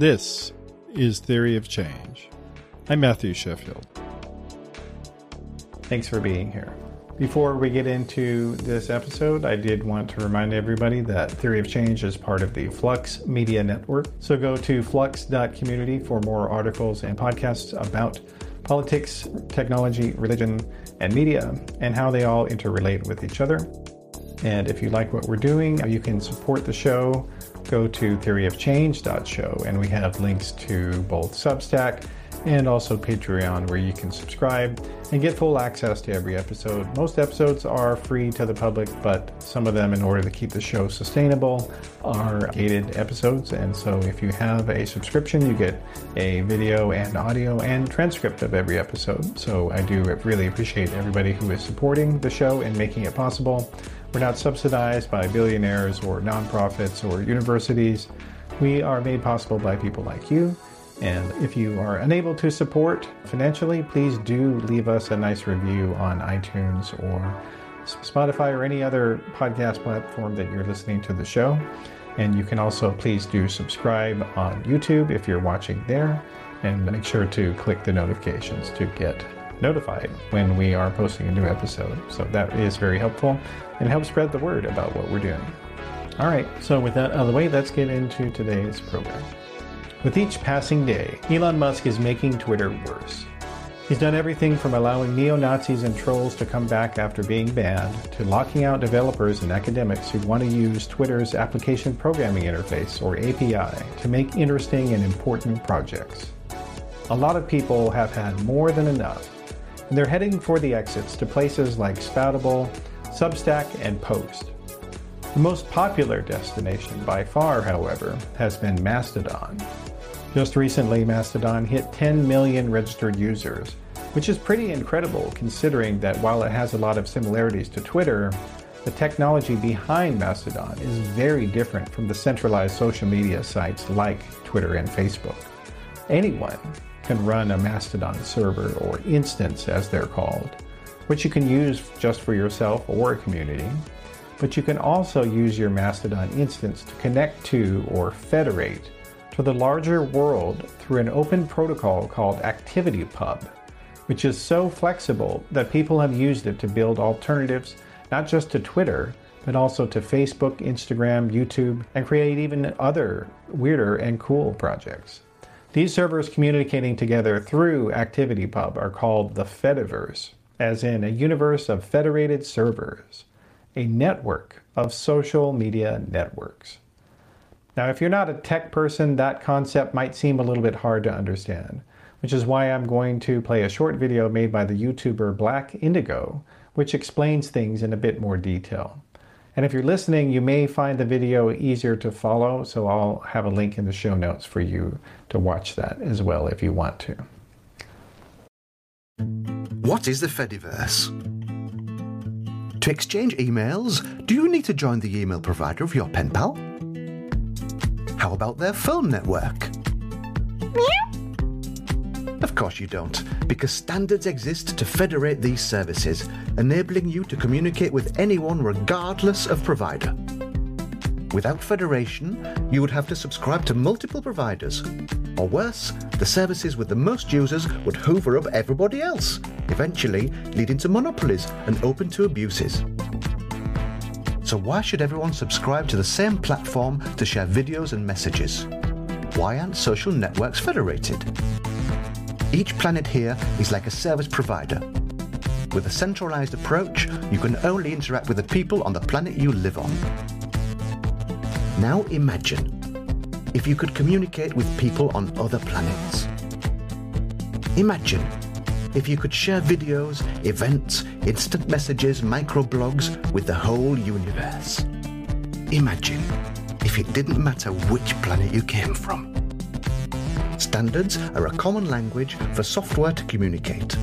This is Theory of Change. I'm Matthew Sheffield. Thanks for being here. Before we get into this episode, I did want to remind everybody that Theory of Change is part of the Flux Media Network. So go to flux.community for more articles and podcasts about politics, technology, religion, and media, and how they all interrelate with each other. And if you like what we're doing, you can support the show. Go to theoryofchange.show, and we have links to both Substack and also Patreon, where you can subscribe and get full access to every episode. Most episodes are free to the public, but some of them, in order to keep the show sustainable, are gated episodes. And so if you have a subscription, you get a video and audio and transcript of every episode. So I do really appreciate everybody who is supporting the show and making it possible. We're not subsidized by billionaires or nonprofits or universities. We are made possible by people like you. And if you are unable to support financially, please do leave us a nice review on iTunes or Spotify or any other podcast platform that you're listening to the show. And you can also please do subscribe on YouTube if you're watching there. And make sure to click the notifications to get notified when we are posting a new episode. So that is very helpful and helps spread the word about what we're doing. All right, so with that out of the way, let's get into today's program. With each passing day, Elon Musk is making Twitter worse. He's done everything from allowing neo Nazis and trolls to come back after being banned, to locking out developers and academics who want to use Twitter's application programming interface, or API, to make interesting and important projects. A lot of people have had more than enough, they're heading for the exits to places like Spoutible, Substack, and Post. The most popular destination by far, however, has been Mastodon. Just recently, Mastodon hit 10 million registered users, which is pretty incredible considering that while it has a lot of similarities to Twitter, the technology behind Mastodon is very different from the centralized social media sites like Twitter and Facebook. Anyone can run a Mastodon server or instance, as they're called, which you can use just for yourself or a community. But you can also use your Mastodon instance to connect to or federate to the larger world through an open protocol called ActivityPub, which is so flexible that people have used it to build alternatives not just to Twitter, but also to Facebook, Instagram, YouTube, and create even other weirder and cool projects. These servers communicating together through ActivityPub are called the Fediverse, as in a universe of federated servers, a network of social media networks. Now, if you're not a tech person, that concept might seem a little bit hard to understand, which is why I'm going to play a short video made by the YouTuber Black Indigo, which explains things in a bit more detail. And if you're listening, you may find the video easier to follow, so I'll have a link in the show notes for you to watch that as well if you want to. What is the Fediverse? To exchange emails, do you need to join the email provider of your pen pal? How about their phone network? Of course you don't, because standards exist to federate these services, enabling you to communicate with anyone regardless of provider. Without federation, you would have to subscribe to multiple providers. Or worse, the services with the most users would hoover up everybody else, eventually leading to monopolies and open to abuses. So why should everyone subscribe to the same platform to share videos and messages? Why aren't social networks federated? Each planet here is like a service provider. With a centralized approach, you can only interact with the people on the planet you live on. Now imagine if you could communicate with people on other planets. Imagine if you could share videos, events, instant messages, microblogs with the whole universe. Imagine if it didn't matter which planet you came from. Standards are a common language for software to communicate.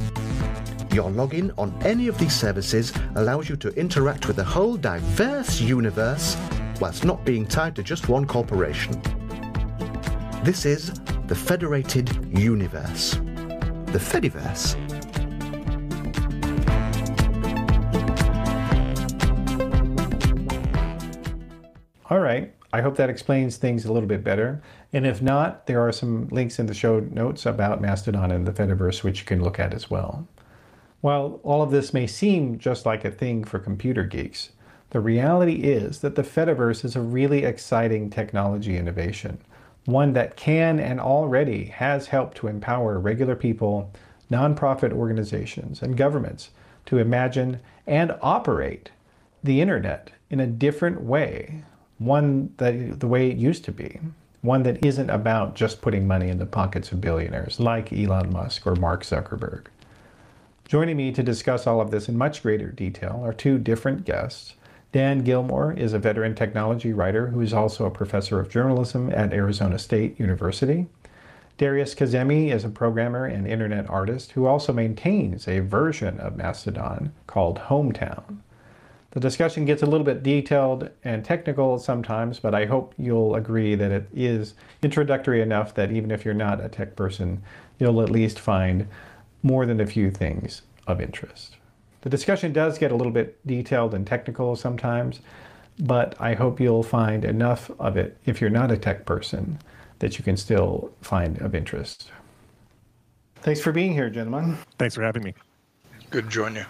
Your login on any of these services allows you to interact with a whole diverse universe whilst not being tied to just one corporation. This is the Federated Universe the Fediverse. I hope that explains things a little bit better. And if not, there are some links in the show notes about Mastodon and the Fediverse, which you can look at as well. While all of this may seem just like a thing for computer geeks, the reality is that the Fediverse is a really exciting technology innovation, one that can and already has helped to empower regular people, nonprofit organizations, and governments to imagine and operate the internet in a different way, one that the way it used to be, one that isn't about just putting money in the pockets of billionaires like Elon Musk or Mark Zuckerberg. Joining me to discuss all of this in much greater detail are two different guests. Dan Gillmor is a veteran technology writer who is also a professor of journalism at Arizona State University. Darius Kazemi is a programmer and internet artist who also maintains a version of Mastodon called Hometown. The discussion gets a little bit detailed and technical sometimes, but I hope you'll agree that it is introductory enough that even if you're not a tech person, you'll at least find more than a few things of interest. The discussion does get a little bit detailed and technical sometimes, but I hope you'll find enough of it if you're not a tech person that you can still find of interest. Thanks for being here, gentlemen. Thanks for having me. Good to join you.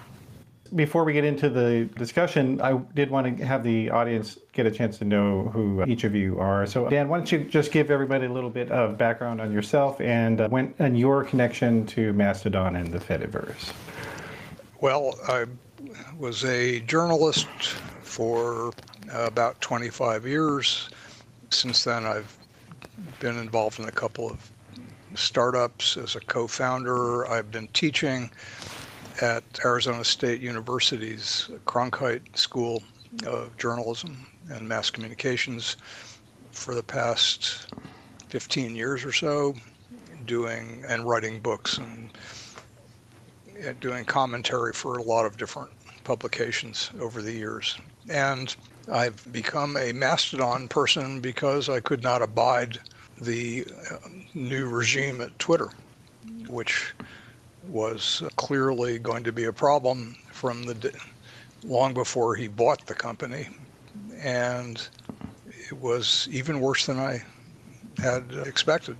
Before we get into the discussion, I did want to have the audience get a chance to know who each of you are. So, Dan, why don't you just give everybody a little bit of background on yourself and uh, when and your connection to Mastodon and the Fediverse? Well, I was a journalist for about 25 years. Since then, I've been involved in a couple of startups as a co founder. I've been teaching at Arizona State University's Cronkite School of Journalism and Mass Communications for the past 15 years or so, doing and writing books and doing commentary for a lot of different publications over the years. And I've become a Mastodon person because I could not abide the uh, new regime at Twitter, which was clearly going to be a problem from the long before he bought the company, and it was even worse than I had expected.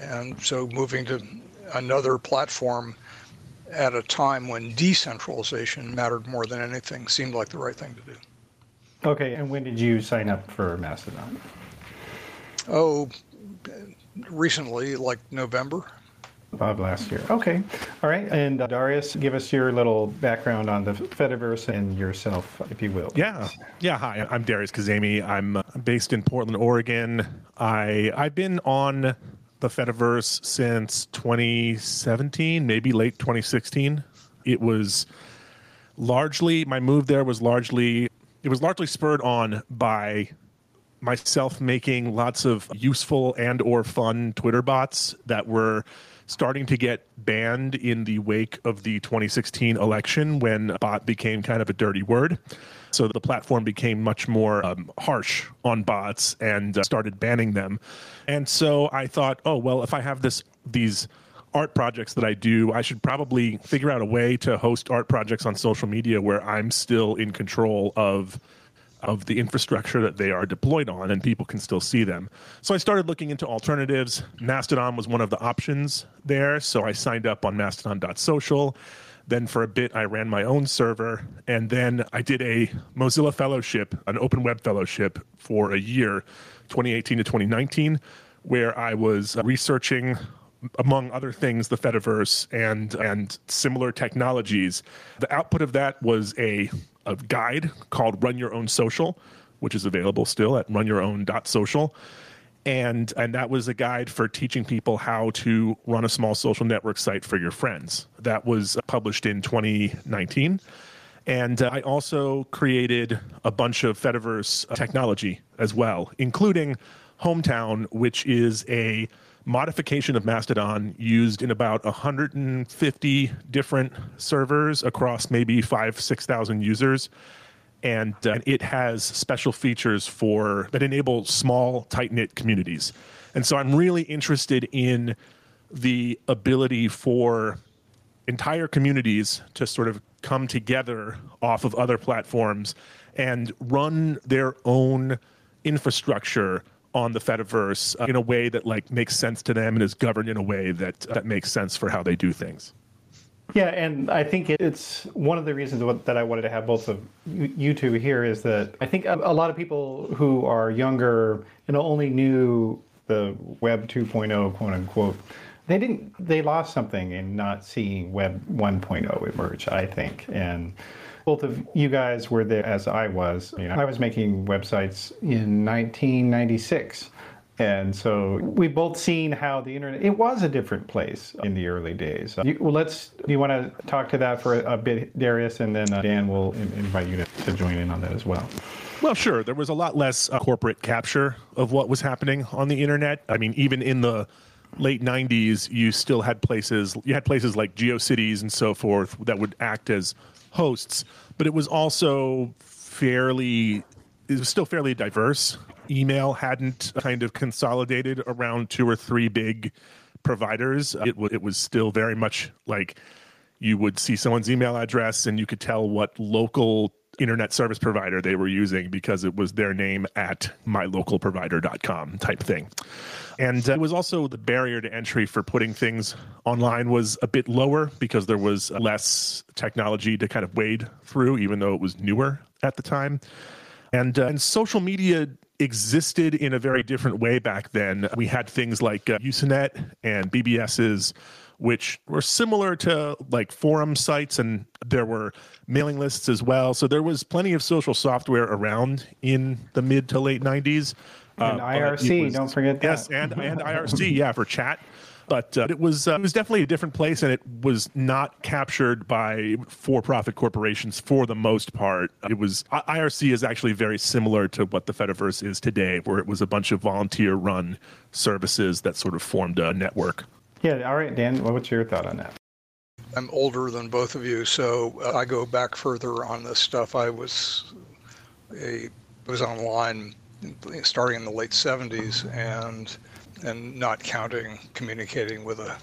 And so, moving to another platform at a time when decentralization mattered more than anything seemed like the right thing to do. Okay, and when did you sign up for Mastodon? Oh, recently, like November. Bob last year. Okay. All right. And uh, Darius, give us your little background on the Fediverse and yourself, if you will. Yeah. Yeah. Hi, I'm Darius Kazemi. I'm uh, based in Portland, Oregon. I I've been on the Fediverse since 2017, maybe late 2016. It was largely my move there was largely it was largely spurred on by myself making lots of useful and or fun Twitter bots that were starting to get banned in the wake of the 2016 election when bot became kind of a dirty word. So the platform became much more um, harsh on bots and uh, started banning them. And so I thought, oh well, if I have this these art projects that I do, I should probably figure out a way to host art projects on social media where I'm still in control of of the infrastructure that they are deployed on and people can still see them. So I started looking into alternatives. Mastodon was one of the options there, so I signed up on mastodon.social. Then for a bit I ran my own server and then I did a Mozilla fellowship, an open web fellowship for a year, 2018 to 2019, where I was researching among other things, the Fediverse and and similar technologies. The output of that was a a guide called Run Your Own Social, which is available still at runyourown.social. And, and that was a guide for teaching people how to run a small social network site for your friends. That was published in 2019. And uh, I also created a bunch of Fediverse technology as well, including Hometown, which is a modification of Mastodon used in about 150 different servers across maybe five, 6,000 users. And uh, it has special features for that enable small, tight knit communities. And so I'm really interested in the ability for entire communities to sort of come together off of other platforms and run their own infrastructure on the Fediverse uh, in a way that like makes sense to them and is governed in a way that that makes sense for how they do things. Yeah, and I think it's one of the reasons that I wanted to have both of you two here is that I think a lot of people who are younger and only knew the Web 2.0, quote unquote, they didn't. They lost something in not seeing Web 1.0 emerge. I think, and both of you guys were there as I was. You know, I was making websites in 1996 and so we've both seen how the internet, it was a different place in the early days. You, well, let's, do you want to talk to that for a, bit, Darius? And then uh, Dan will in, invite you to, to join in on that as well. Well, sure. There was a lot less uh, corporate capture of what was happening on the internet. I mean, even in the late 90s, you still had places, you had places like GeoCities and so forth that would act as hosts, but it was also fairly, it was still fairly diverse email hadn't kind of consolidated around two or three big providers. It, w- it was still very much like you would see someone's email address and you could tell what local internet service provider they were using because it was their name at mylocalprovider.com type thing. And uh, it was also the barrier to entry for putting things online was a bit lower because there was less technology to kind of wade through, even though it was newer at the time. And, uh, and social media existed in a very different way back then. We had things like uh, Usenet and BBSs, which were similar to like forum sites, and there were mailing lists as well. So there was plenty of social software around in the mid to late 90s. And uh, IRC, was, don't forget that. Yes, and, and IRC, yeah, for chat but uh, it was uh, it was definitely a different place, and it was not captured by for-profit corporations for the most part. It was IRC is actually very similar to what the Fediverse is today, where it was a bunch of volunteer-run services that sort of formed a network. Yeah. All right, Dan. What's your thought on that? I'm older than both of you, so uh, I go back further on this stuff. I was a was online starting in the late 70s and and not counting communicating with a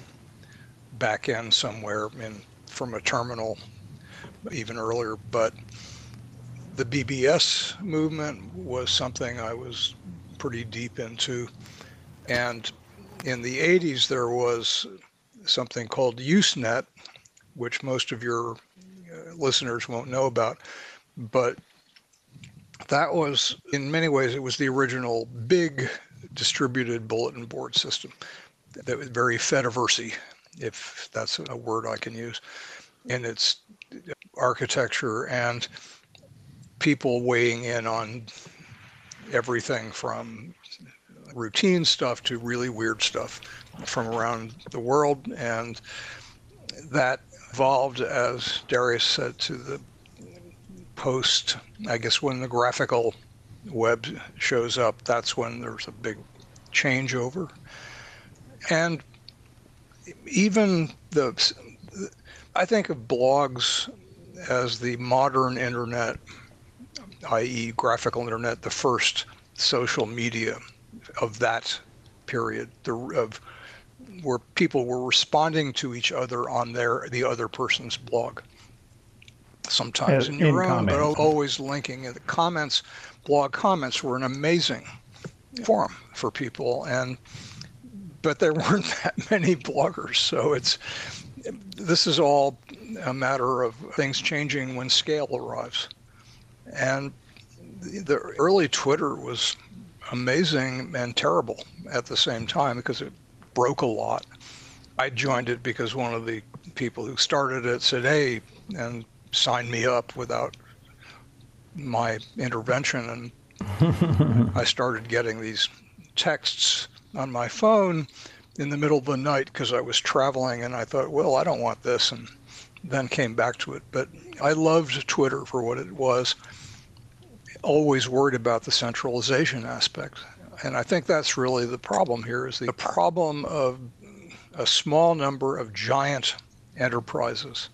back end somewhere in from a terminal even earlier. But the BBS movement was something I was pretty deep into. And in the 80s, there was something called Usenet, which most of your uh, listeners won't know about. But that was, in many ways, it was the original big distributed bulletin board system that was very Fediverse, if that's a word I can use, in its architecture and people weighing in on everything from routine stuff to really weird stuff from around the world. And that evolved, as Darius said, to the post, I guess, when the graphical web shows up, that's when there's a big changeover. And even the, I think of blogs as the modern internet, i.e., graphical internet, the first social media of that period, the, of where people were responding to each other on their the other person's blog. Sometimes uh, in your in own, comments. but always linking. The comments blog comments were an amazing forum for people, and but there weren't that many bloggers. So it's this is all a matter of things changing when scale arrives, and the early Twitter was amazing and terrible at the same time because it broke a lot. I joined it because one of the people who started it said, "Hey," and signed me up without my intervention, and I started getting these texts on my phone in the middle of the night because I was traveling, and I thought, well, I don't want this, and then came back to it. But I loved Twitter for what it was. Always worried about the centralization aspect, and I think that's really the problem here. Is the problem of a small number of giant enterprises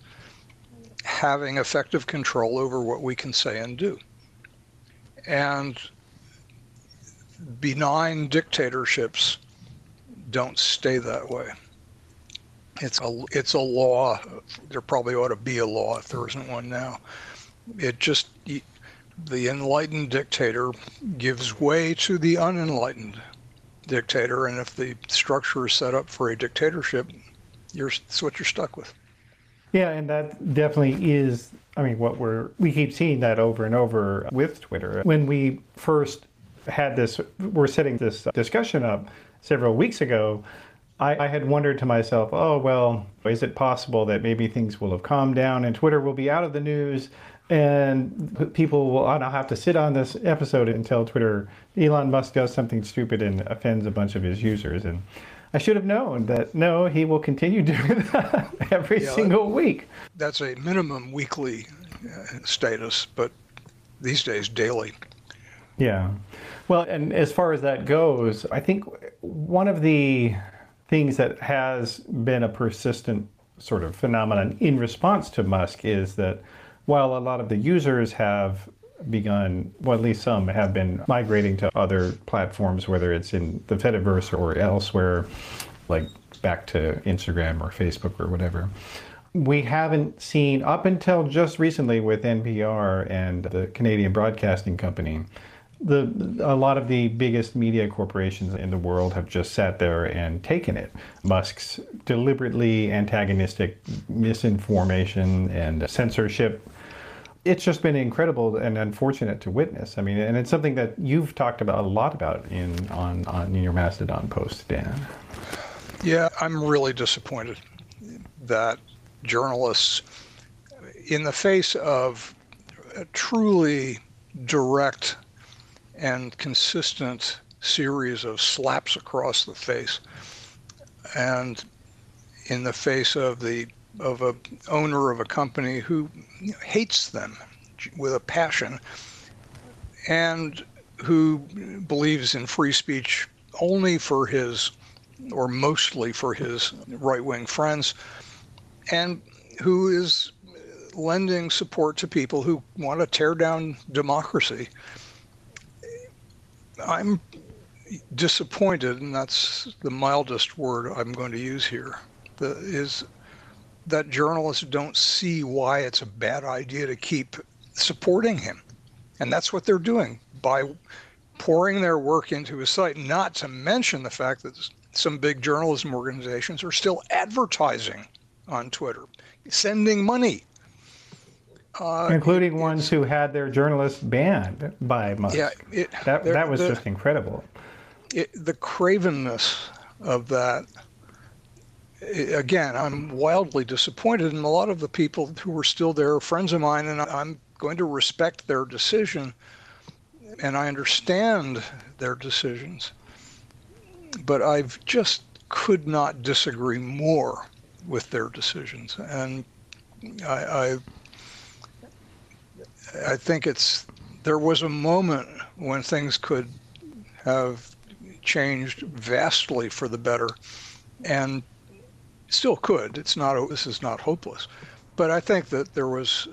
having effective control over what we can say and do. And benign dictatorships don't stay that way. It's a it's a law. There probably ought to be a law if there isn't one now. It just the enlightened dictator gives way to the unenlightened dictator, and if the structure is set up for a dictatorship, you're that's what you're stuck with. Yeah, and that definitely is. I mean, what we're we keep seeing that over and over with Twitter. When we first had this, we're setting this discussion up several weeks ago. I, I had wondered to myself, oh well, is it possible that maybe things will have calmed down and Twitter will be out of the news? And people will not have to sit on this episode until Twitter Elon Musk does something stupid and offends a bunch of his users. And I should have known that no, he will continue doing that every yeah, single week. That's a minimum weekly uh, status, but these days daily. Yeah. Well, and as far as that goes, I think one of the things that has been a persistent sort of phenomenon in response to Musk is that while a lot of the users have begun, well, at least some have been migrating to other platforms, whether it's in the Fediverse or elsewhere, like back to Instagram or Facebook or whatever. We haven't seen, up until just recently with NPR and the Canadian Broadcasting Company, the a lot of the biggest media corporations in the world have just sat there and taken it. Musk's deliberately antagonistic misinformation and censorship. It's just been incredible and unfortunate to witness. I mean, and it's something that you've talked about a lot about in on, on in your Mastodon post, Dan. Yeah, I'm really disappointed that journalists, in the face of truly direct and consistent series of slaps across the face. And in the face of the of a owner of a company who hates them with a passion and who believes in free speech only for his or mostly for his right-wing friends and who is lending support to people who want to tear down democracy I'm disappointed, and that's the mildest word I'm going to use here, the, is that journalists don't see why it's a bad idea to keep supporting him. And that's what they're doing by pouring their work into his site, not to mention the fact that some big journalism organizations are still advertising on Twitter, sending money uh, including ones who had their journalists banned by Musk. Yeah, it, that that was the, just incredible. It, the cravenness of that. Again, I'm wildly disappointed, and a lot of the people who were still there are friends of mine, and I'm going to respect their decision, and I understand their decisions. But I've just could not disagree more with their decisions, and I, I I think it's there was a moment when things could have changed vastly for the better, and still could. It's not. This is not hopeless, but I think that there was.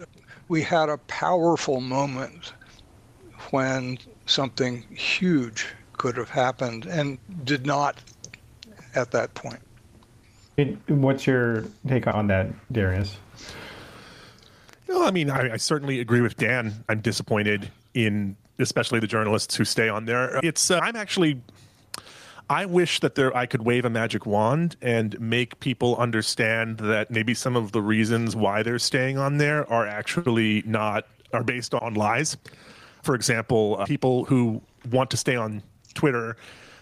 We had a powerful moment when something huge could have happened and did not at that point. What's your take on that, Darius? Well, I mean, I, I certainly agree with Dan. I'm disappointed in especially the journalists who stay on there. It's uh, I'm actually I wish that there I could wave a magic wand and make people understand that maybe some of the reasons why they're staying on there are actually not are based on lies. For example, uh, people who want to stay on Twitter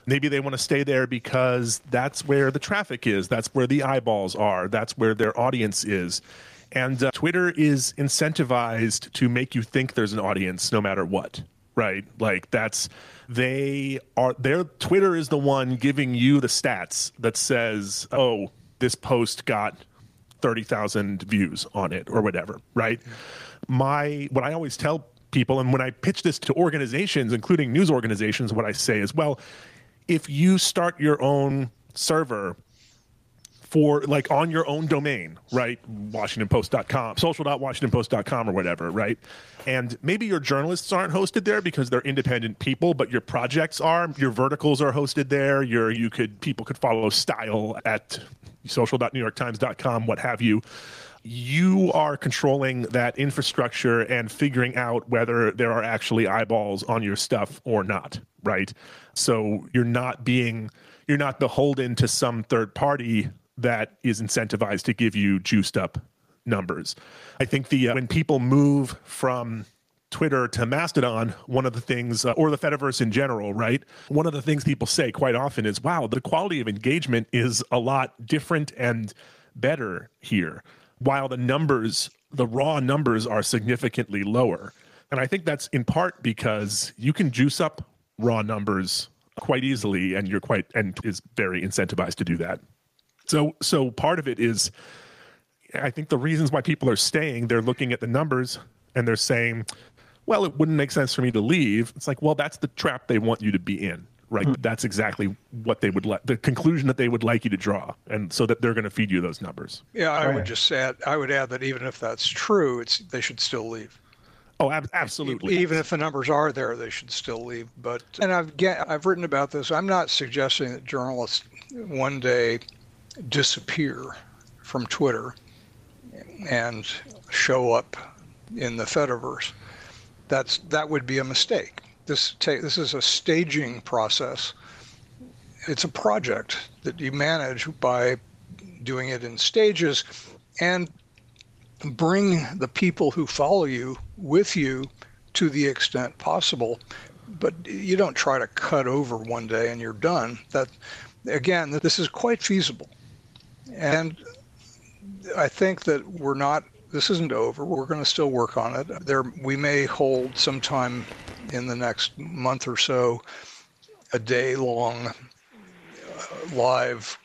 maybe they want to stay there because that's where the traffic is, that's where the eyeballs are, that's where their audience is. And uh, Twitter is incentivized to make you think there's an audience no matter what, right? Like that's they are their Twitter is the one giving you the stats that says, "Oh, this post got 30,000 views on it or whatever," right? My what I always tell people and when I pitch this to organizations including news organizations what I say is, well, if you start your own server for like on your own domain, right? WashingtonPost.com, social.washingtonpost.com or whatever, right? And maybe your journalists aren't hosted there because they're independent people, but your projects are, your verticals are hosted there. Your you could people could follow style at social.newyorktimes.com, what have you. you are controlling that infrastructure and figuring out whether there are actually eyeballs on your stuff or not, right? So you're not being you're not beholden to some third party that is incentivized to give you juiced up numbers. I think the uh, when people move from Twitter to Mastodon, one of the things, uh, or the Fediverse in general, right? One of the things people say quite often is, wow, the quality of engagement is a lot different and better here, while the numbers, the raw numbers, are significantly lower. And I think that's in part because you can juice up raw numbers quite easily and you're quite and is very incentivized to do that. So so part of it is I think the reasons why people are staying, they're looking at the numbers and they're saying, well, it wouldn't make sense for me to leave. It's like, well, that's the trap they want you to be in, right? Mm-hmm. That's exactly what they would let the conclusion that they would like you to draw, and so that they're going to feed you those numbers. Yeah, I would just add, I would add that even if that's true, it's they should still leave. Oh, ab- absolutely. Even if the numbers are there, they should still leave. But and I've get, I've written about this. I'm not suggesting that journalists one day disappear from Twitter and show up in the Fediverse that's that would be a mistake. This take this is a staging process. It's a project that you manage by doing it in stages and bring the people who follow you with you to the extent possible but you don't try to cut over one day and you're done that again this is quite feasible and i think that we're not this isn't over. We're going to still work on it. There, we may hold sometime in the next month or so a day long uh, live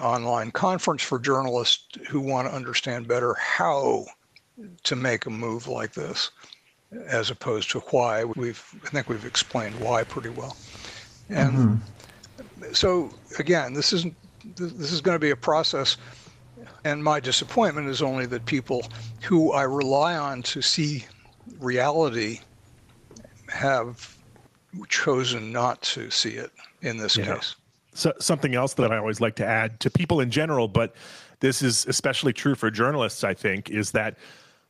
online conference for journalists who want to understand better how to make a move like this as opposed to why we've i think we've explained why pretty well and mm-hmm. so again this isn't this is going to be a process and my disappointment is only that people who I rely on to see reality have chosen not to see it in this yeah. case. So, something else that I always like to add to people in general, but this is especially true for journalists, I think, is that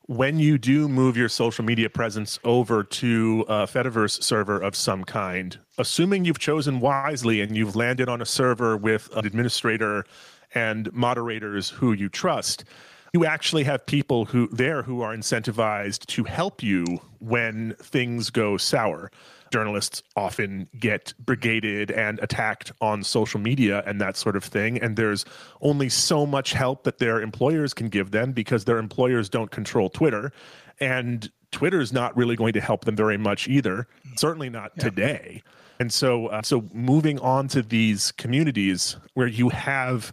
when you do move your social media presence over to a Fediverse server of some kind, assuming you've chosen wisely and you've landed on a server with an administrator and moderators who you trust, you actually have people who there who are incentivized to help you when things go sour. Journalists often get brigaded and attacked on social media and that sort of thing. And there's only so much help that their employers can give them because their employers don't control Twitter. And Twitter's not really going to help them very much either, certainly not yeah. today. And so, uh, so moving on to these communities where you have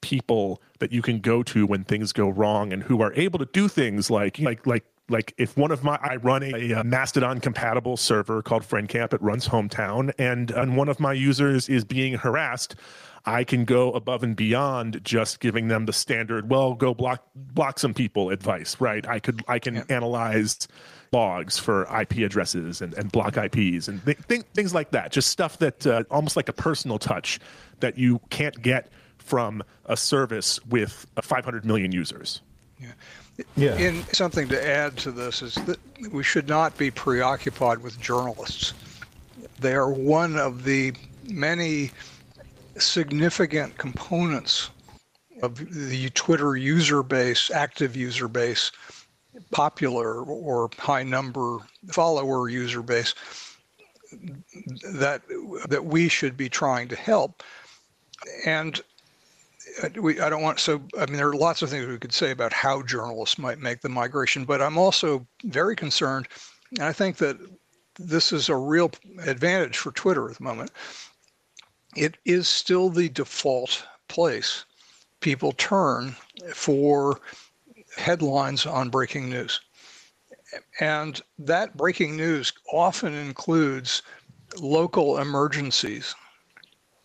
people that you can go to when things go wrong and who are able to do things like like like like if one of my I run a, a Mastodon compatible server called FriendCamp, it runs hometown, and uh, and one of my users is being harassed. I can go above and beyond just giving them the standard, well, go block block some people advice, right? I could I can yeah. analyze logs for IP addresses and, and block IPs and th- th- things like that. Just stuff that uh, almost like a personal touch that you can't get from a service with uh, 500 million users. Yeah. Yeah. In something to add to this is that we should not be preoccupied with journalists. They are one of the many significant components of the Twitter user base, active user base, popular or high number follower user base that that we should be trying to help. And we, I don't want so. I mean, there are lots of things we could say about how journalists might make the migration, but I'm also very concerned, and I think that this is a real advantage for Twitter at the moment. It is still the default place people turn for headlines on breaking news. And that breaking news often includes local emergencies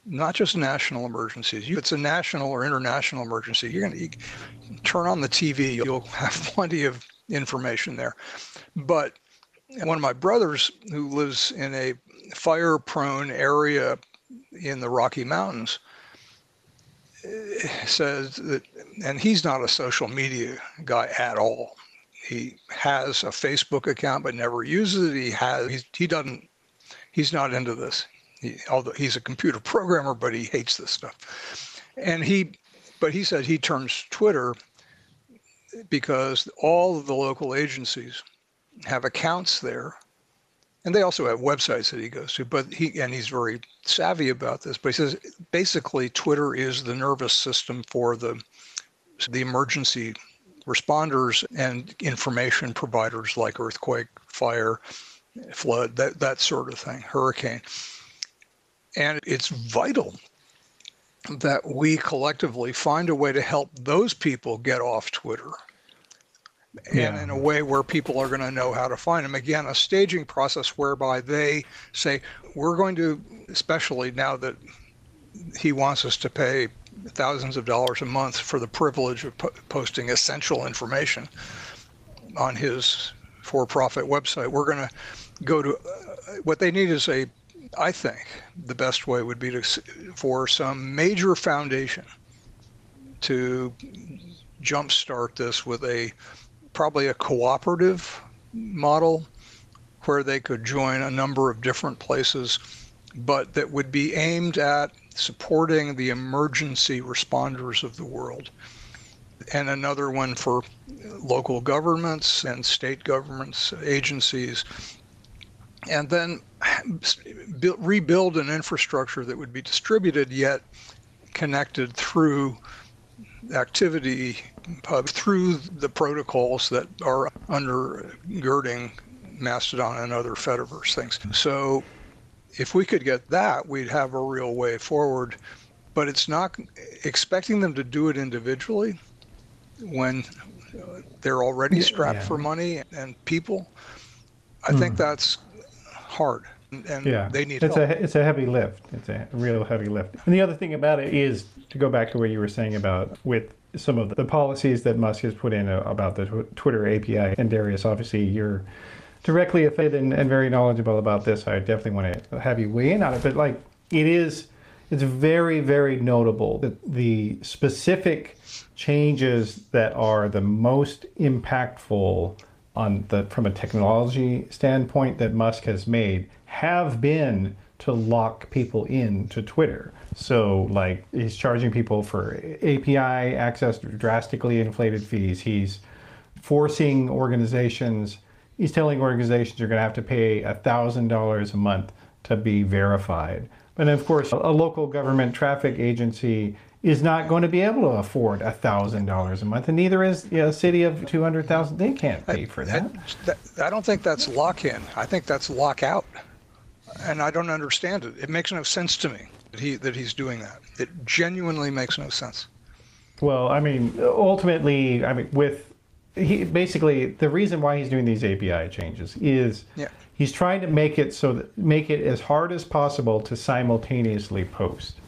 not just national emergencies. If it's a national or international emergency, you're going to turn on the TV, you'll have plenty of information there. But one of my brothers, who lives in a fire prone area in the Rocky Mountains, eh, says that and he's not a social media guy at all. He has a Facebook account but never uses it. He has he, he doesn't he's not into this. He, although he's a computer programmer, but he hates this stuff. And he but he said he turns Twitter because all of the local agencies have accounts there and they also have websites that he goes to but he and he's very savvy about this but he says basically twitter is the nervous system for the the emergency responders and information providers like earthquake fire flood that that sort of thing hurricane and it's vital that we collectively find a way to help those people get off twitter and in a way where people are going to know how to find them. Again, a staging process whereby they say, we're going to, especially now that he wants us to pay thousands of dollars a month for the privilege of po- posting essential information on his for profit website, we're going to go to uh, what they need is a I think the best way would be to for some major foundation to jumpstart this with a probably a cooperative model where they could join a number of different places, but that would be aimed at supporting the emergency responders of the world. And another one for local governments and state governments, agencies, and then rebuild an infrastructure that would be distributed yet connected through activity pub through the protocols that are undergirding Mastodon and other Fediverse things. So if we could get that, we'd have a real way forward. But it's not expecting them to do it individually when they're already strapped yeah. for money and people. I mm. think that's hard. And yeah. they need it's help. A, it's a heavy lift. It's a real heavy lift. And the other thing about it is to go back to what you were saying about with some of the policies that Musk has put in uh, about the Twitter API. And Darius, obviously, you're directly affected and, and very knowledgeable about this. I definitely want to have you weigh in on it. But like, it is, it's very, very notable that the specific changes that are the most impactful on the from a technology standpoint that Musk has made have been to lock people in to Twitter. So, like, he's charging people for API access, drastically inflated fees. He's forcing organizations, he's telling organizations you're going to have to pay $1,000 a month to be verified. And of course, a local government traffic agency is not going to be able to afford a $1,000 a month, and neither is you know, a city of 200,000. They can't pay for that. I, I don't think that's lock in. I think that's lock out. And I don't understand it. It makes no sense to me that he that he's doing that. It genuinely makes no sense. Well, I mean, ultimately, I mean, with he basically the reason why he's doing these API changes is yeah. he's trying to make it so that make it as hard as possible to simultaneously post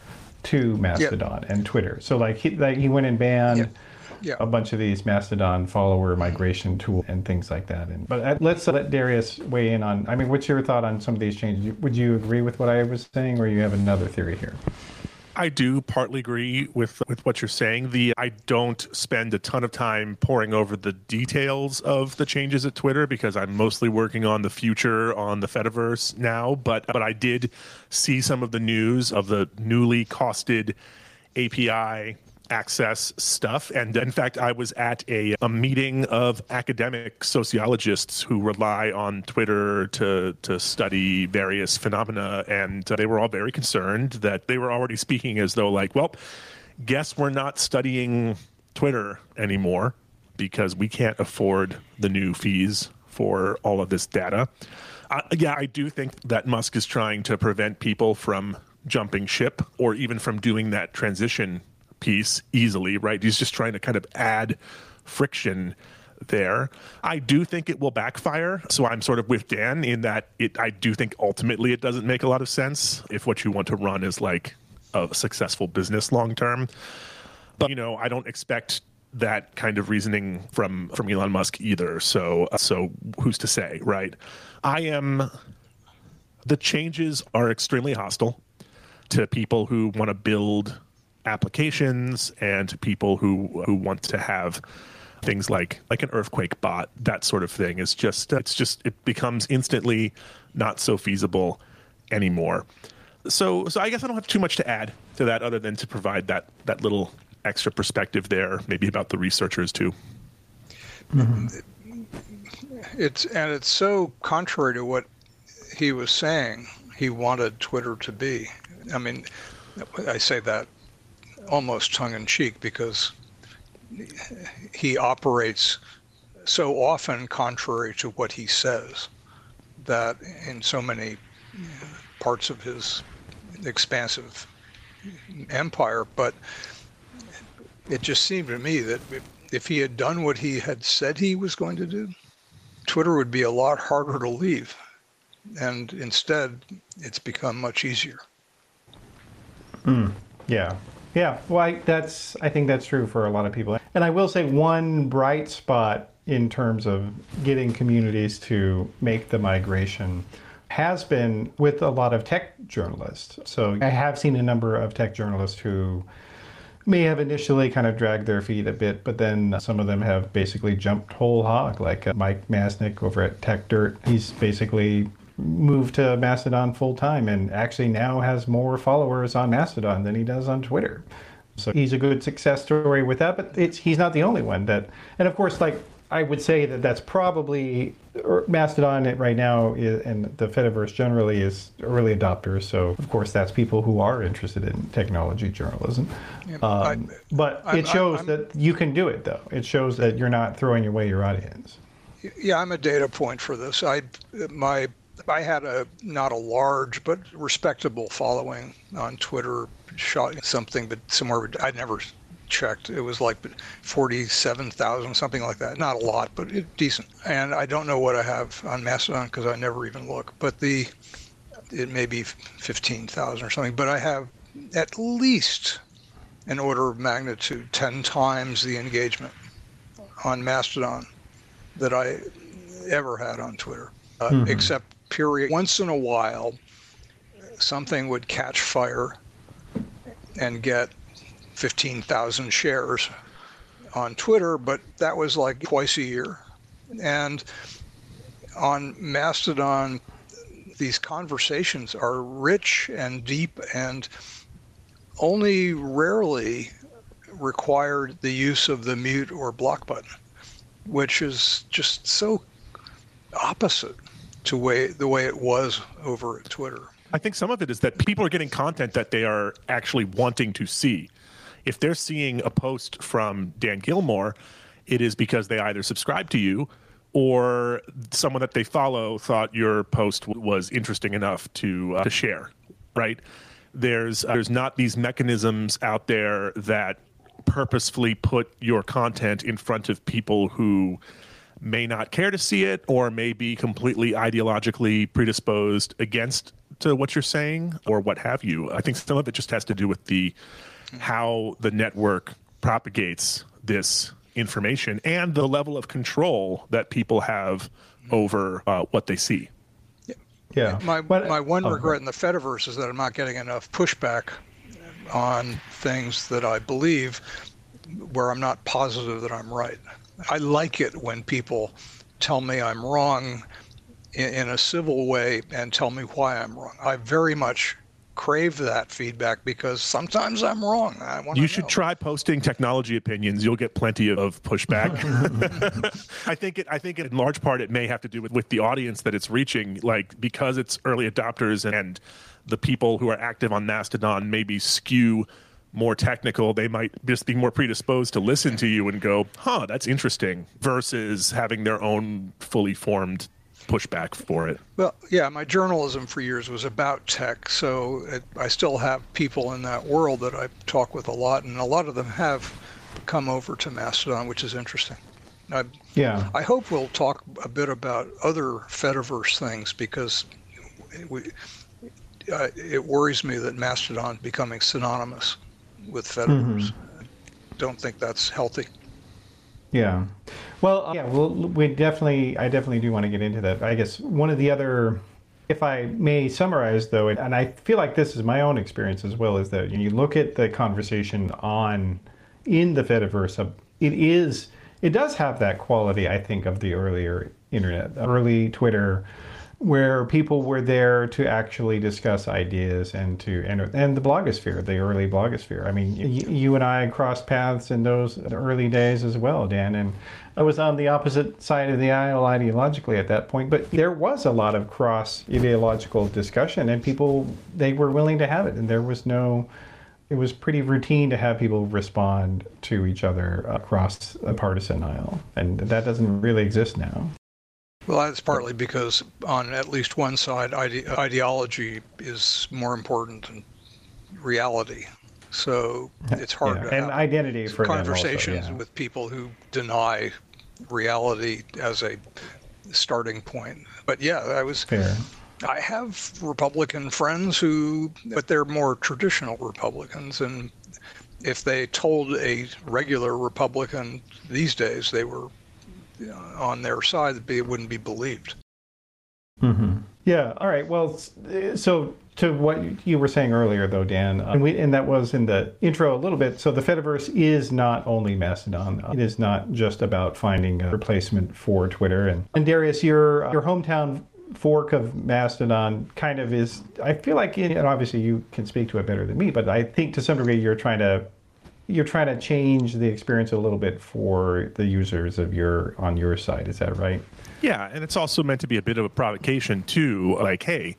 to Mastodon yep. and Twitter. So like he like he went and banned. Yep yeah. a bunch of these Mastodon follower migration tool and things like that. And but uh, let's let Darius weigh in on. I mean, what's your thought on some of these changes? Would you agree with what I was saying, or you have another theory here? I do partly agree with with what you're saying. The I don't spend a ton of time poring over the details of the changes at Twitter because I'm mostly working on the future on the Fediverse now. But but I did see some of the news of the newly costed API access stuff. And in fact, I was at a, a meeting of academic sociologists who rely on Twitter to, to study various phenomena. And uh, they were all very concerned that they were already speaking as though, like, well, guess we're not studying Twitter anymore because we can't afford the new fees for all of this data. Uh, yeah, I do think that Musk is trying to prevent people from jumping ship or even from doing that transition piece easily, right? He's just trying to kind of add friction there. I do think it will backfire. So I'm sort of with Dan in that it I do think ultimately it doesn't make a lot of sense if what you want to run is like a successful business long term. But you know, I don't expect that kind of reasoning from from Elon Musk either. So uh, so who's to say, right? I am the changes are extremely hostile to people who want to build applications and people who who want to have things like like an earthquake bot that sort of thing. Is just it's just it becomes instantly not so feasible anymore. So so i guess i don't have too much to add to that other than to provide that that little extra perspective there maybe about the researchers too. Mm-hmm. It's and it's so contrary to what he was saying he wanted Twitter to be. I mean, I say that almost tongue in cheek because he operates so often contrary to what he says that in so many parts of his expansive empire. But it just seemed to me that if he had done what he had said he was going to do, Twitter would be a lot harder to leave. And instead, it's become much easier. Hmm, yeah. Yeah. Well, I, that's I think that's true for a lot of people. And I will say one bright spot in terms of getting communities to make the migration has been with a lot of tech journalists. So I have seen a number of tech journalists who may have initially kind of dragged their feet a bit, but then some of them have basically jumped whole hog, like uh, Mike Masnick over at Techdirt. He's basically moved to Mastodon full time and actually now has more followers on Mastodon than he does on Twitter. So he's a good success story with that, but it's he's not the only one that. And of course, like I would say that that's probably Mastodon right now is, and the Fediverse generally is early adopters. So of course, that's people who are interested in technology journalism. Yeah, Um, I- but I'm- it shows I'm- that you can do it, though. It shows that you're not throwing away your audience. Yeah, I'm a data point for this. I my I had a not a large but respectable following on Twitter. Shot something, but somewhere I never checked. It was like forty-seven thousand, something like that. Not a lot, but it, decent. And I don't know what I have on Mastodon because I never even look. But the it may be fifteen thousand or something. But I have at least an order of magnitude ten times the engagement on Mastodon that I ever had on Twitter, uh, except period. Once in a while, something would catch fire and get 15,000 shares on Twitter, but that was like twice a year. And on Mastodon, these conversations are rich and deep and only rarely required the use of the mute or block button, which is just so opposite to way the way it was over at Twitter. I think some of it is that people are getting content that they are actually wanting to see. If they're seeing a post from Dan Gillmor, it is because they either subscribe to you or someone that they follow thought your post was interesting enough to uh, to share, right? There's uh, there's not these mechanisms out there that purposefully put your content in front of people who may not care to see it or may be completely ideologically predisposed against to what you're saying or what have you. I think some of it just has to do with the how the network propagates this information and the level of control that people have over uh, what they see. Yeah. My But- my one oh, regret in the Fediverse is that I'm not getting enough pushback on things that I believe where I'm not positive that I'm right. I like it when people tell me I'm wrong in, in a civil way and tell me why I'm wrong. I very much crave that feedback because sometimes I'm wrong. I want You should try posting technology opinions. You'll get plenty of pushback. I think it. I think in large part it may have to do with with the audience that it's reaching. Like because it's early adopters and the people who are active on Mastodon maybe skew more technical. They might just be more predisposed to listen to you and go, "Huh, that's interesting," versus having their own fully formed pushback for it. Well, yeah, my journalism for years was about tech, so it, I still have people in that world that I talk with a lot, and a lot of them have come over to Mastodon, which is interesting. I, Yeah. I hope we'll talk a bit about other Fediverse things because we, uh, it worries me that Mastodon is becoming synonymous with Fediverse. I don't think that's healthy. Yeah. Well, uh, yeah, well, we definitely, I definitely do want to get into that. I guess one of the other If I may summarize, though, and I feel like this is my own experience as well, is that you look at the conversation on in the Fediverse, it is it does have that quality, I think, of the earlier internet, early Twitter, where people were there to actually discuss ideas and to and, and the blogosphere, the early blogosphere. I mean, y- you and I crossed paths in those early days as well, Dan, and I was on the opposite side of the aisle ideologically at that point, but there was a lot of cross ideological discussion, and people they were willing to have it, and there was no. It was pretty routine to have people respond to each other across a partisan aisle, and that doesn't really exist now. Well, that's partly because on at least one side, ide- ideology is more important than reality. So it's hard Yeah, to and have identity for them also, conversations yeah. with people who deny reality as a starting point. But yeah, I was Fair. I have Republican friends who, but they're more traditional Republicans, and if they told a regular Republican these days they were on their side, that it wouldn't be believed. hmm Yeah. All right. Well, uh, so to what you were saying earlier, though, Dan, uh, and, we, and that was in the intro a little bit. So the Fediverse is not only Mastodon. It is not just about finding a replacement for Twitter. And, and Darius, your your hometown fork of Mastodon kind of is. I feel like, and obviously you can speak to it better than me, but I think to some degree you're trying to you're trying to change the experience a little bit for the users of your on your side. Is that right? Yeah, and it's also meant to be a bit of a provocation too. Like, hey,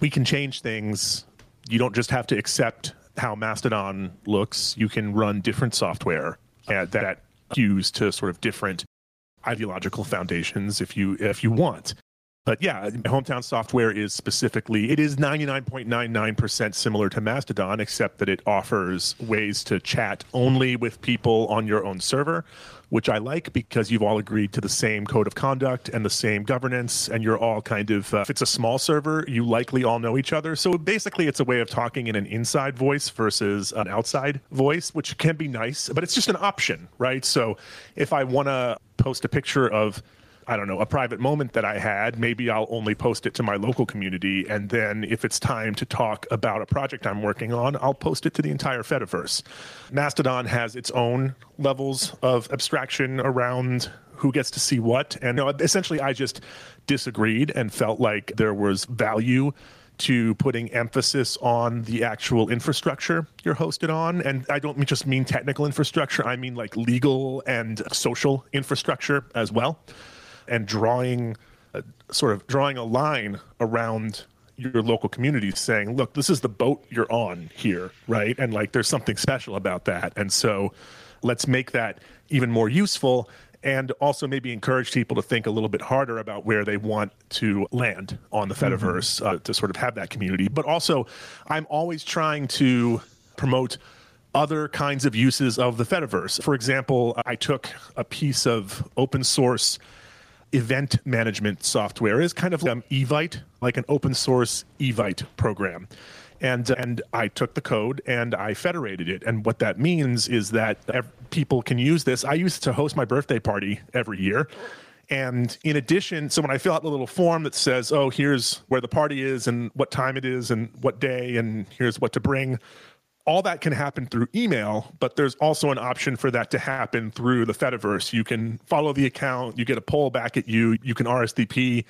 we can change things. You don't just have to accept how Mastodon looks. You can run different software that cues to sort of different ideological foundations if you if you want. But yeah, hometown software is specifically it is 99.99% similar to Mastodon except that it offers ways to chat only with people on your own server, which I like because you've all agreed to the same code of conduct and the same governance and you're all kind of uh, if it's a small server, you likely all know each other. So basically it's a way of talking in an inside voice versus an outside voice, which can be nice, but it's just an option, right? So if I want to post a picture of I don't know, a private moment that I had, maybe I'll only post it to my local community. And then if it's time to talk about a project I'm working on, I'll post it to the entire Fediverse. Mastodon has its own levels of abstraction around who gets to see what. And you know, essentially, I just disagreed and felt like there was value to putting emphasis on the actual infrastructure you're hosted on. And I don't just mean technical infrastructure, I mean like legal and social infrastructure as well and drawing uh, sort of drawing a line around your local community saying look this is the boat you're on here right and like there's something special about that and so let's make that even more useful and also maybe encourage people to think a little bit harder about where they want to land on the Fediverse uh, to sort of have that community. But also, I'm always trying to promote other kinds of uses of the Fediverse. For example, I took a piece of open source event management software is kind of like um, Evite, like an open source Evite program. And, and I took the code and I federated it. And what that means is that ev- people can use this. I used to host my birthday party every year. And in addition, so when I fill out the little form that says, oh, here's where the party is and what time it is and what day and here's what to bring, all that can happen through email, but there's also an option for that to happen through the Fediverse. You can follow the account, you get a poll back at you, you can RSVP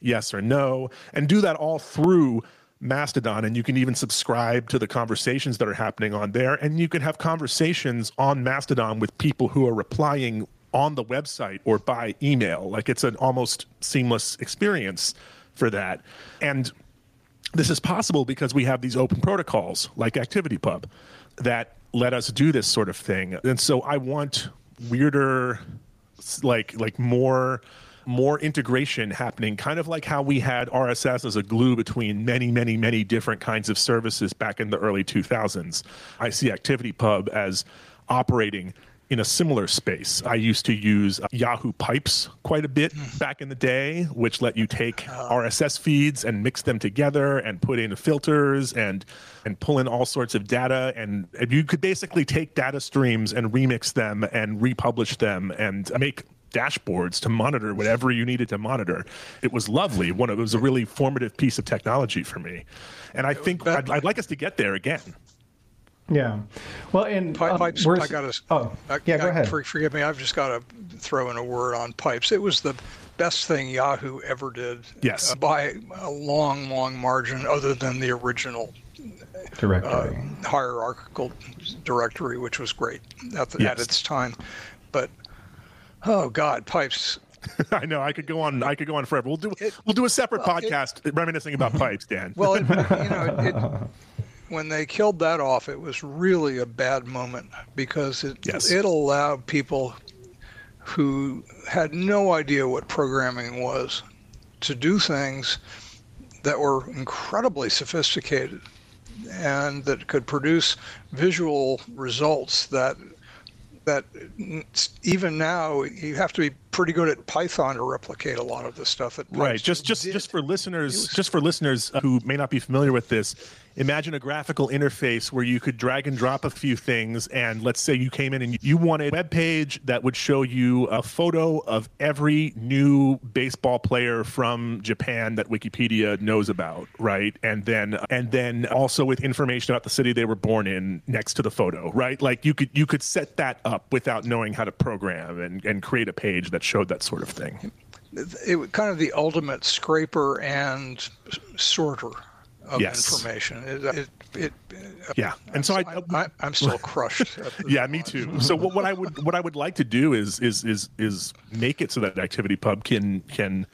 yes or no, and do that all through Mastodon. And you can even subscribe to the conversations that are happening on there. And you can have conversations on Mastodon with people who are replying on the website or by email. Like it's an almost seamless experience for that. And this is possible because we have these open protocols like ActivityPub that let us do this sort of thing. And so I want weirder, like like more more integration happening, kind of like how we had RSS as a glue between many, many, many different kinds of services back in the early 2000s. I see ActivityPub as operating in a similar space. I used to use uh, Yahoo Pipes quite a bit back in the day, which let you take RSS feeds and mix them together and put in filters and and pull in all sorts of data and, and you could basically take data streams and remix them and republish them and make dashboards to monitor whatever you needed to monitor. It was lovely. One, it was a really formative piece of technology for me, and I think I'd, I'd like us to get there again. Yeah. Well, and Pi- um, pipes. I got to. Oh, yeah. Go ahead. For, forgive me. I've just got to throw in a word on pipes. It was the best thing Yahoo ever did. Yes. uh, by a long, long margin, other than the original Directory. uh, hierarchical directory, which was great at, the, at its time. But oh God, pipes. I know I could go on. I could go on forever. We'll do. we'll do a separate well, it- podcast reminiscing about pipes, Dan. Well, it, you know, it, when they killed that off, it was really a bad moment because it Yes. it allowed people who had no idea what programming was to do things that were incredibly sophisticated and that could produce visual results that that even now you have to be pretty good at Python to replicate a lot of the stuff that right just just did. just for listeners just for listeners uh, who may not be familiar with this imagine a graphical interface where you could drag and drop a few things and let's say you came in and you wanted a web page that would show you a photo of every new baseball player from Japan that Wikipedia knows about right and then and then also with information about the city they were born in next to the photo right like you could you could set that up without knowing how to program and and create a page that showed that sort of thing it was kind of the ultimate scraper and sorter of Yes. information. It, it, it, uh, yeah and so I, I, I'm still crushed. yeah me too so what, what i would what i would like to do is is is is make it so that ActivityPub can can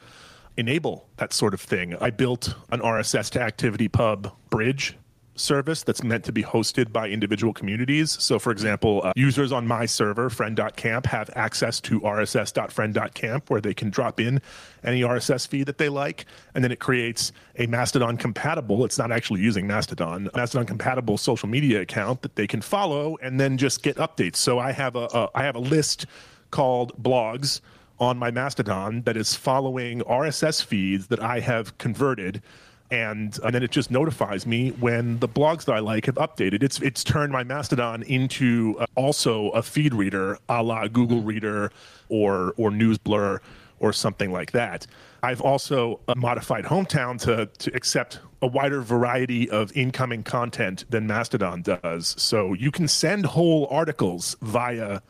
enable that sort of thing i built an rss to ActivityPub bridge service that's meant to be hosted by individual communities. So for example uh, users on my server friend.camp have access to rss.friend.camp where they can drop in any rss feed that they like and then it creates a mastodon compatible it's not actually using mastodon mastodon compatible social media account that they can follow and then just get updates. So i have a, a i have a list called blogs on my mastodon that is following rss feeds that i have converted and, and then it just notifies me when the blogs that I like have updated. It's it's turned my Mastodon into uh, also a feed reader, a la Google Reader or or NewsBlur or something like that. I've also uh, modified Hometown to to accept a wider variety of incoming content than Mastodon does. So you can send whole articles via